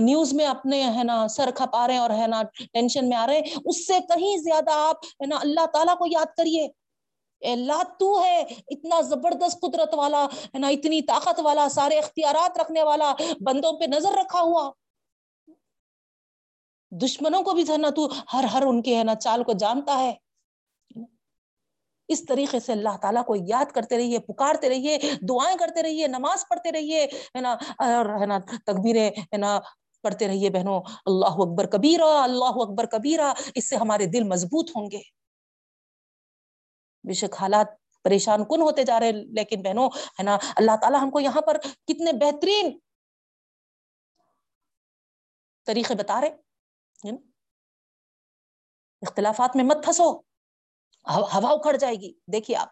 S1: نیوز میں اپنے ہے نا سر کھپا رہے ہیں اور ہے نا ٹینشن میں آ رہے ہیں، اس سے کہیں زیادہ آپ ہے نا اللہ تعالیٰ کو یاد کریے۔ اللہ، تو ہے اتنا زبردست قدرت والا، ہے نا اتنی طاقت والا، سارے اختیارات رکھنے والا بندوں پہ نظر رکھا ہوا۔ دشمنوں کو بھی ہے نا تو ہر ہر ان کے ہے نا چال کو جانتا ہے۔ اس طریقے سے اللہ تعالیٰ کو یاد کرتے رہیے، پکارتے رہیے، دعائیں کرتے رہیے، نماز پڑھتے رہیے، ہے نا؟ اور ہے نا تقبیریں ہے نا، پڑھتے رہیے بہنوں، اللہ اکبر کبیرہ، اللہ اکبر کبیرہ، اس سے ہمارے دل مضبوط ہوں گے۔ بے شک حالات پریشان کن ہوتے جا رہے لیکن بہنوں، ہے نا، اللہ تعالیٰ ہم کو یہاں پر کتنے بہترین طریقے بتا رہے اختلافات میں مت پھنسو۔ ہوا اکھڑ جائے گی۔ دیکھیے آپ،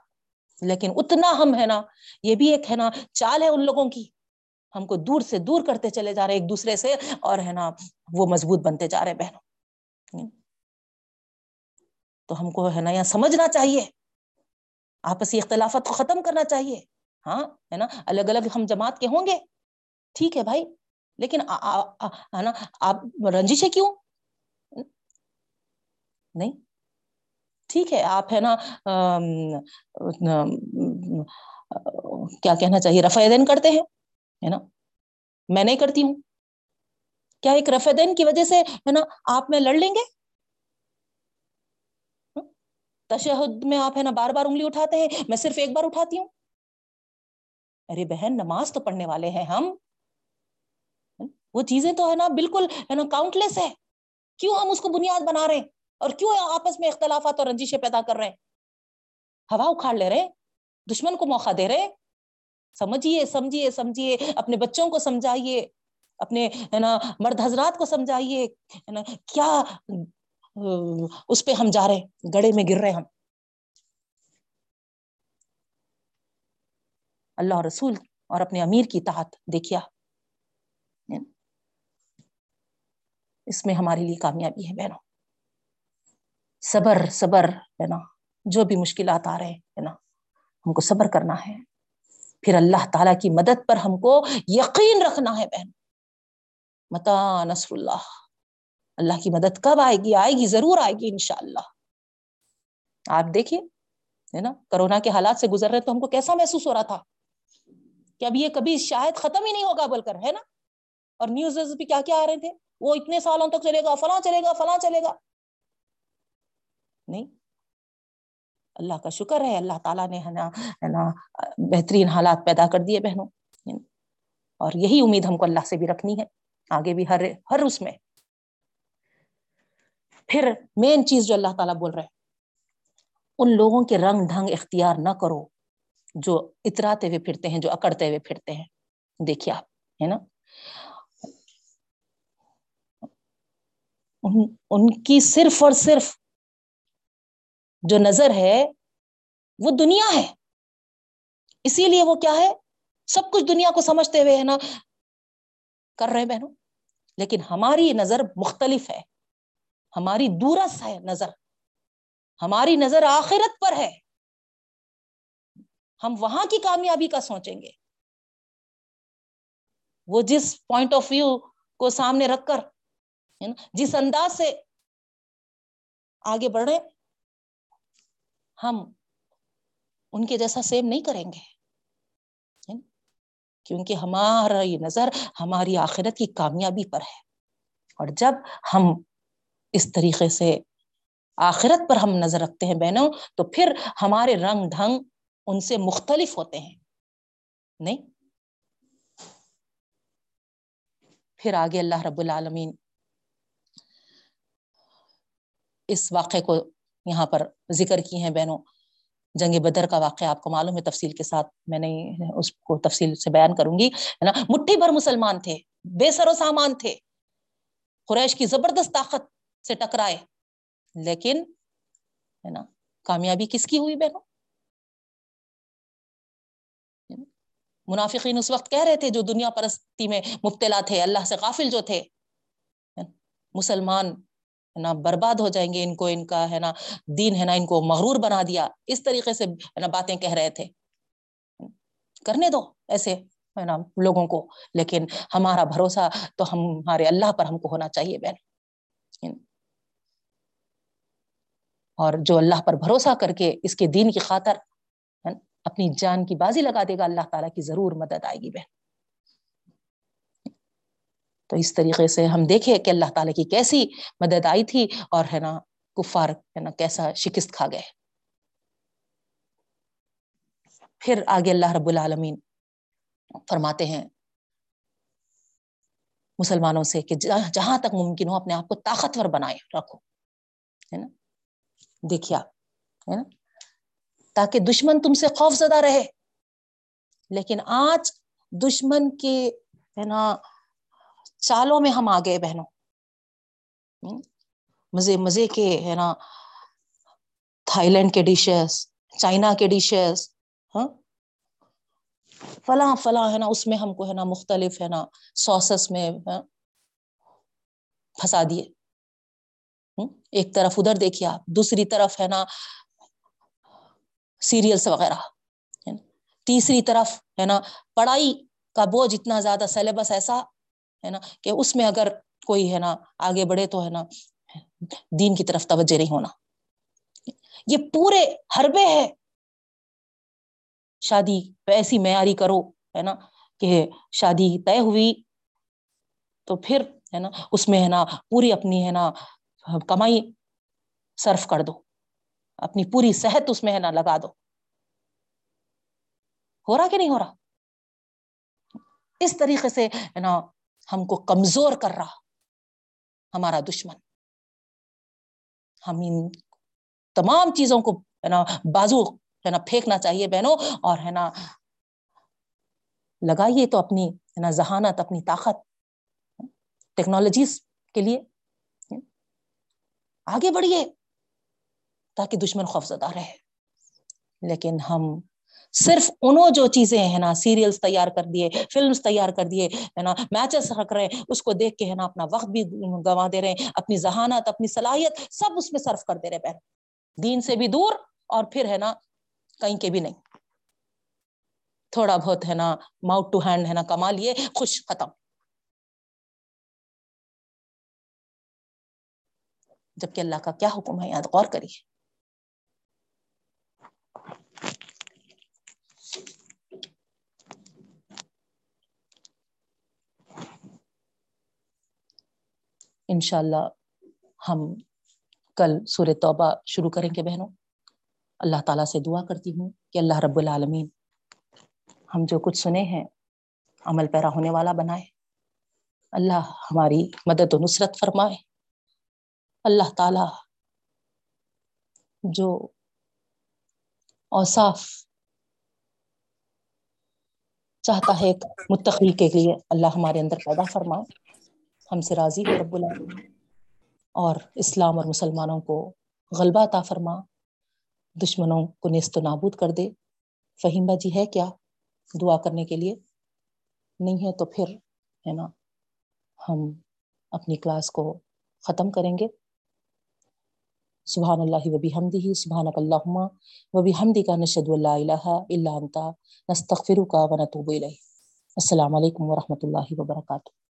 S1: لیکن اتنا ہم ہے نا، یہ بھی ایک ہے نا، چال ہے ان لوگوں کی۔ ہم کو دور سے دور کرتے چلے جا رہے ایک دوسرے سے، اور ہے نا، وہ مضبوط بنتے جا رہے بہنوں۔ تو ہم کو ہے نا، یہاں سمجھنا چاہیے۔ آپسی اختلافات کو ختم کرنا چاہیے۔ ہاں ہے نا، الگ الگ ہم جماعت کے ہوں گے۔ ٹھیک ہے بھائی۔ لیکن ہے نا، آپ رنجش ہے کیوں؟ نہیں۔ ٹھیک ہے، آپ ہے نا کیا کہنا چاہیے، رفع دین کرتے ہیں، ہے نا؟ میں نہیں کرتی ہوں۔ کیا ایک رفع دین کی وجہ سے، ہے نا، آپ میں لڑ لیں گے؟ تشہد میں آپ ہے نا بار بار انگلی اٹھاتے ہیں، میں صرف ایک بار اٹھاتی ہوں۔ ارے بہن، نماز تو پڑھنے والے ہیں ہم۔ وہ چیزیں تو ہے نا، بالکل ہے نا کاؤنٹ لیس ہے۔ کیوں ہم اس کو بنیاد بنا رہے ہیں؟ اور کیوں آپس میں اختلافات اور رنجشیں پیدا کر رہے ہیں؟ ہوا اکھاڑ لے رہے دشمن کو موقع دے رہے سمجھیے سمجھیے سمجھیے، اپنے بچوں کو سمجھائیے، اپنے، ہے نا، مرد حضرات کو سمجھائیے، ہے نا، کیا اس پہ ہم جا رہے گڑے میں گر رہے ہم۔ اللہ رسول اور اپنے امیر کی تحت دیکھیا اس میں ہمارے لیے کامیابی ہے بہنوں۔ صبر صبر، ہے نا؟ جو بھی مشکلات آ رہے ہیں نا؟ ہم کو صبر کرنا ہے۔ پھر اللہ تعالی کی مدد پر ہم کو یقین رکھنا ہے، بہن۔ متا نصر اللہ۔ اللہ کی مدد کب آئے گی؟ آئے گی، ضرور آئے گی، انشاءاللہ۔ آپ دیکھیے ہے نا؟ کرونا کے حالات سے گزر رہے تو ہم کو کیسا محسوس ہو رہا تھا؟ کہ اب یہ کبھی شاید ختم ہی نہیں ہوگا بول کر، ہے نا؟ اور نیوز بھی کیا کیا آ رہے تھے؟ وہ اتنے سالوں تک چلے گا، فلاں چلے گا، فلاں چلے گا۔ نہیں؟ اللہ کا شکر ہے، اللہ تعالیٰ نے ہے نا ہے نا، بہترین حالات پیدا کر دیے بہنوں۔ اور یہی امید ہم کو اللہ سے بھی رکھنی ہے۔ آگے بھی ہر ہر اس میں۔ پھر مین چیز جو اللہ تعالیٰ بول رہے ان لوگوں کے رنگ ڈھنگ اختیار نہ کرو، جو اتراتے ہوئے پھرتے ہیں، جو اکڑتے ہوئے پھرتے ہیں۔ دیکھیے آپ، ہے نا؟ ان کی صرف اور صرف جو نظر ہے، وہ دنیا ہے۔ اسی لیے وہ کیا ہے؟ سب کچھ دنیا کو سمجھتے ہوئے ہے نا۔ کر رہے بہنوں۔ لیکن ہماری نظر مختلف ہے۔ ہماری دورس ہے نظر۔ ہماری نظر آخرت پر ہے۔ ہم وہاں کی کامیابی کا سوچیں گے۔ وہ جس پوائنٹ آف ویو کو سامنے رکھ کر جس انداز سے آگے بڑھے ہم ان کے جیسا سیم نہیں کریں گے۔ یعنی کیونکہ ہمارا یہ نظر ہماری آخرت کی کامیابی پر ہے۔ اور جب ہم اس طریقے سے آخرت پر ہم نظر رکھتے ہیں بہنوں، تو پھر ہمارے رنگ ڈھنگ ان سے مختلف ہوتے ہیں۔ نہیں؟ پھر آگے اللہ رب العالمین اس واقعے کو یہاں پر ذکر کی ہیں بہنوں جنگ بدر کا واقعہ آپ کو معلوم ہے، تفصیل کے ساتھ میں نے اس کو تفصیل سے بیان کروں گی، ہے نا؟ مٹھی بھر مسلمان تھے، بے سر و سامان تھے۔ قریش کی زبردست طاقت سے ٹکرائے۔ لیکن، ہے نا، کامیابی کس کی ہوئی بہنوں منافقین اس وقت کہہ رہے تھے جو دنیا پرستی میں مبتلا تھے، اللہ سے غافل جو تھے مسلمان ہے نا، برباد ہو جائیں گے ان کو، ان کا ہے نا دین ہے نا ان کو مغرور بنا دیا۔ اس طریقے سے ہے نا باتیں کہہ رہے تھے۔ کرنے دو ایسے ہے نا لوگوں کو۔ لیکن ہمارا بھروسہ تو ہمارے اللہ پر ہم کو ہونا چاہیے بہن۔ اور جو اللہ پر بھروسہ کر کے اس کے دین کی خاطر اپنی جان کی بازی لگا دے گا، اللہ تعالیٰ کی ضرور مدد آئے گی بہن۔ تو اس طریقے سے ہم دیکھے کہ اللہ تعالیٰ کی کیسی مدد آئی تھی اور ہے نا، کفار ہے نا، کیسا شکست کھا گئے۔ پھر آگے اللہ رب العالمین فرماتے ہیں مسلمانوں سے کہ جہاں تک ممکن ہو اپنے آپ کو طاقتور بنائے، رکھو، ہے نا۔ دیکھیا ہے نا، تاکہ دشمن تم سے خوف زدہ رہے۔ لیکن آج دشمن کے، ہے نا چالوں میں ہم آ گئے بہنوں مزے مزے کے، ہے نا تھائی لینڈ کے ڈشز، چائنا کے ڈشز ہاں۔ فلاں فلاں، ہے نا، اس میں ہم کو، ہے نا، مختلف، ہے نا سوسس میں پھنسا دیے۔ ایک طرف ادھر دیکھیے آپ، دوسری طرف، ہے نا سیریلس وغیرہ تیسری طرف، ہے نا، پڑھائی کا بوجھ اتنا زیادہ، سلیبس ایسا ہے نا، کہ اس میں اگر کوئی ہے نا، آگے بڑھے تو ہے نا، دین کی طرف توجہ نہیں ہونا۔ یہ پورے حربے ہے شادی ایسی معیاری کرو، ہے نا، کہ شادی طے ہوئی تو پھر ہے نا، اس میں ہے نا پوری اپنی ہے نا کمائی صرف کر دو۔ اپنی پوری صحت اس میں ہے نا لگا دو۔ ہو رہا کہ نہیں ہو رہا؟ اس طریقے سے ہے نا ہم کو کمزور کر رہا ہمارا دشمن۔ ہم ان تمام چیزوں کو ہے نا بازو ہے نا پھینکنا چاہیے بہنوں اور ہے نا لگائیے تو اپنی ہے نا ذہانت، اپنی طاقت ٹیکنالوجیز کے لیے۔ آگے بڑھیے تاکہ دشمن خوفزدہ رہے۔ لیکن ہم صرف انہوں جو چیزیں ہیں نا سیریلس تیار کر دیے فلمس تیار کر دیے، ہے نا میچز رکھ رہے ہیں، اس کو دیکھ کے ہے نا اپنا وقت بھی گنوا دے رہے ہیں، اپنی ذہانت، اپنی صلاحیت سب اس میں صرف کر دے رہے پہن دین سے بھی دور اور پھر ہے نا کہیں کے بھی نہیں۔ تھوڑا بہت ہے نا ماؤتھ ٹو ہینڈ ہے نا کما لیے، خوش ختم۔ جبکہ اللہ کا کیا حکم ہے، یاد غور کریے۔ انشاء اللہ ہم کل سور توبہ شروع کریں گے بہنوں۔ اللہ تعالیٰ سے دعا کرتی ہوں کہ اللہ رب العالمین ہم جو کچھ سنے ہیں، عمل پیرا ہونے والا بنائے۔ اللہ ہماری مدد و نصرت فرمائے۔ اللہ تعالی جو اوصاف چاہتا ہے ایک متقی کے لیے اللہ ہمارے اندر پیدا فرمائے۔ ہم سے راضی ہو رب العالمین۔ اور اسلام اور مسلمانوں کو غلبہ عطا فرما، دشمنوں کو نیست و نابود کر دے۔ فہیمہ جی ہے کیا دعا کرنے کے لیے؟ نہیں ہے تو پھر، ہے نا، ہم اپنی کلاس کو ختم کریں گے۔ سبحان اللہ وبی حمدی سبحان اللہ وبی حمدی کا نشد اللہ الہ اللہ انتا نستغفرک و نتوب الیہ۔ السلام علیکم ورحمۃ اللہ وبرکاتہ۔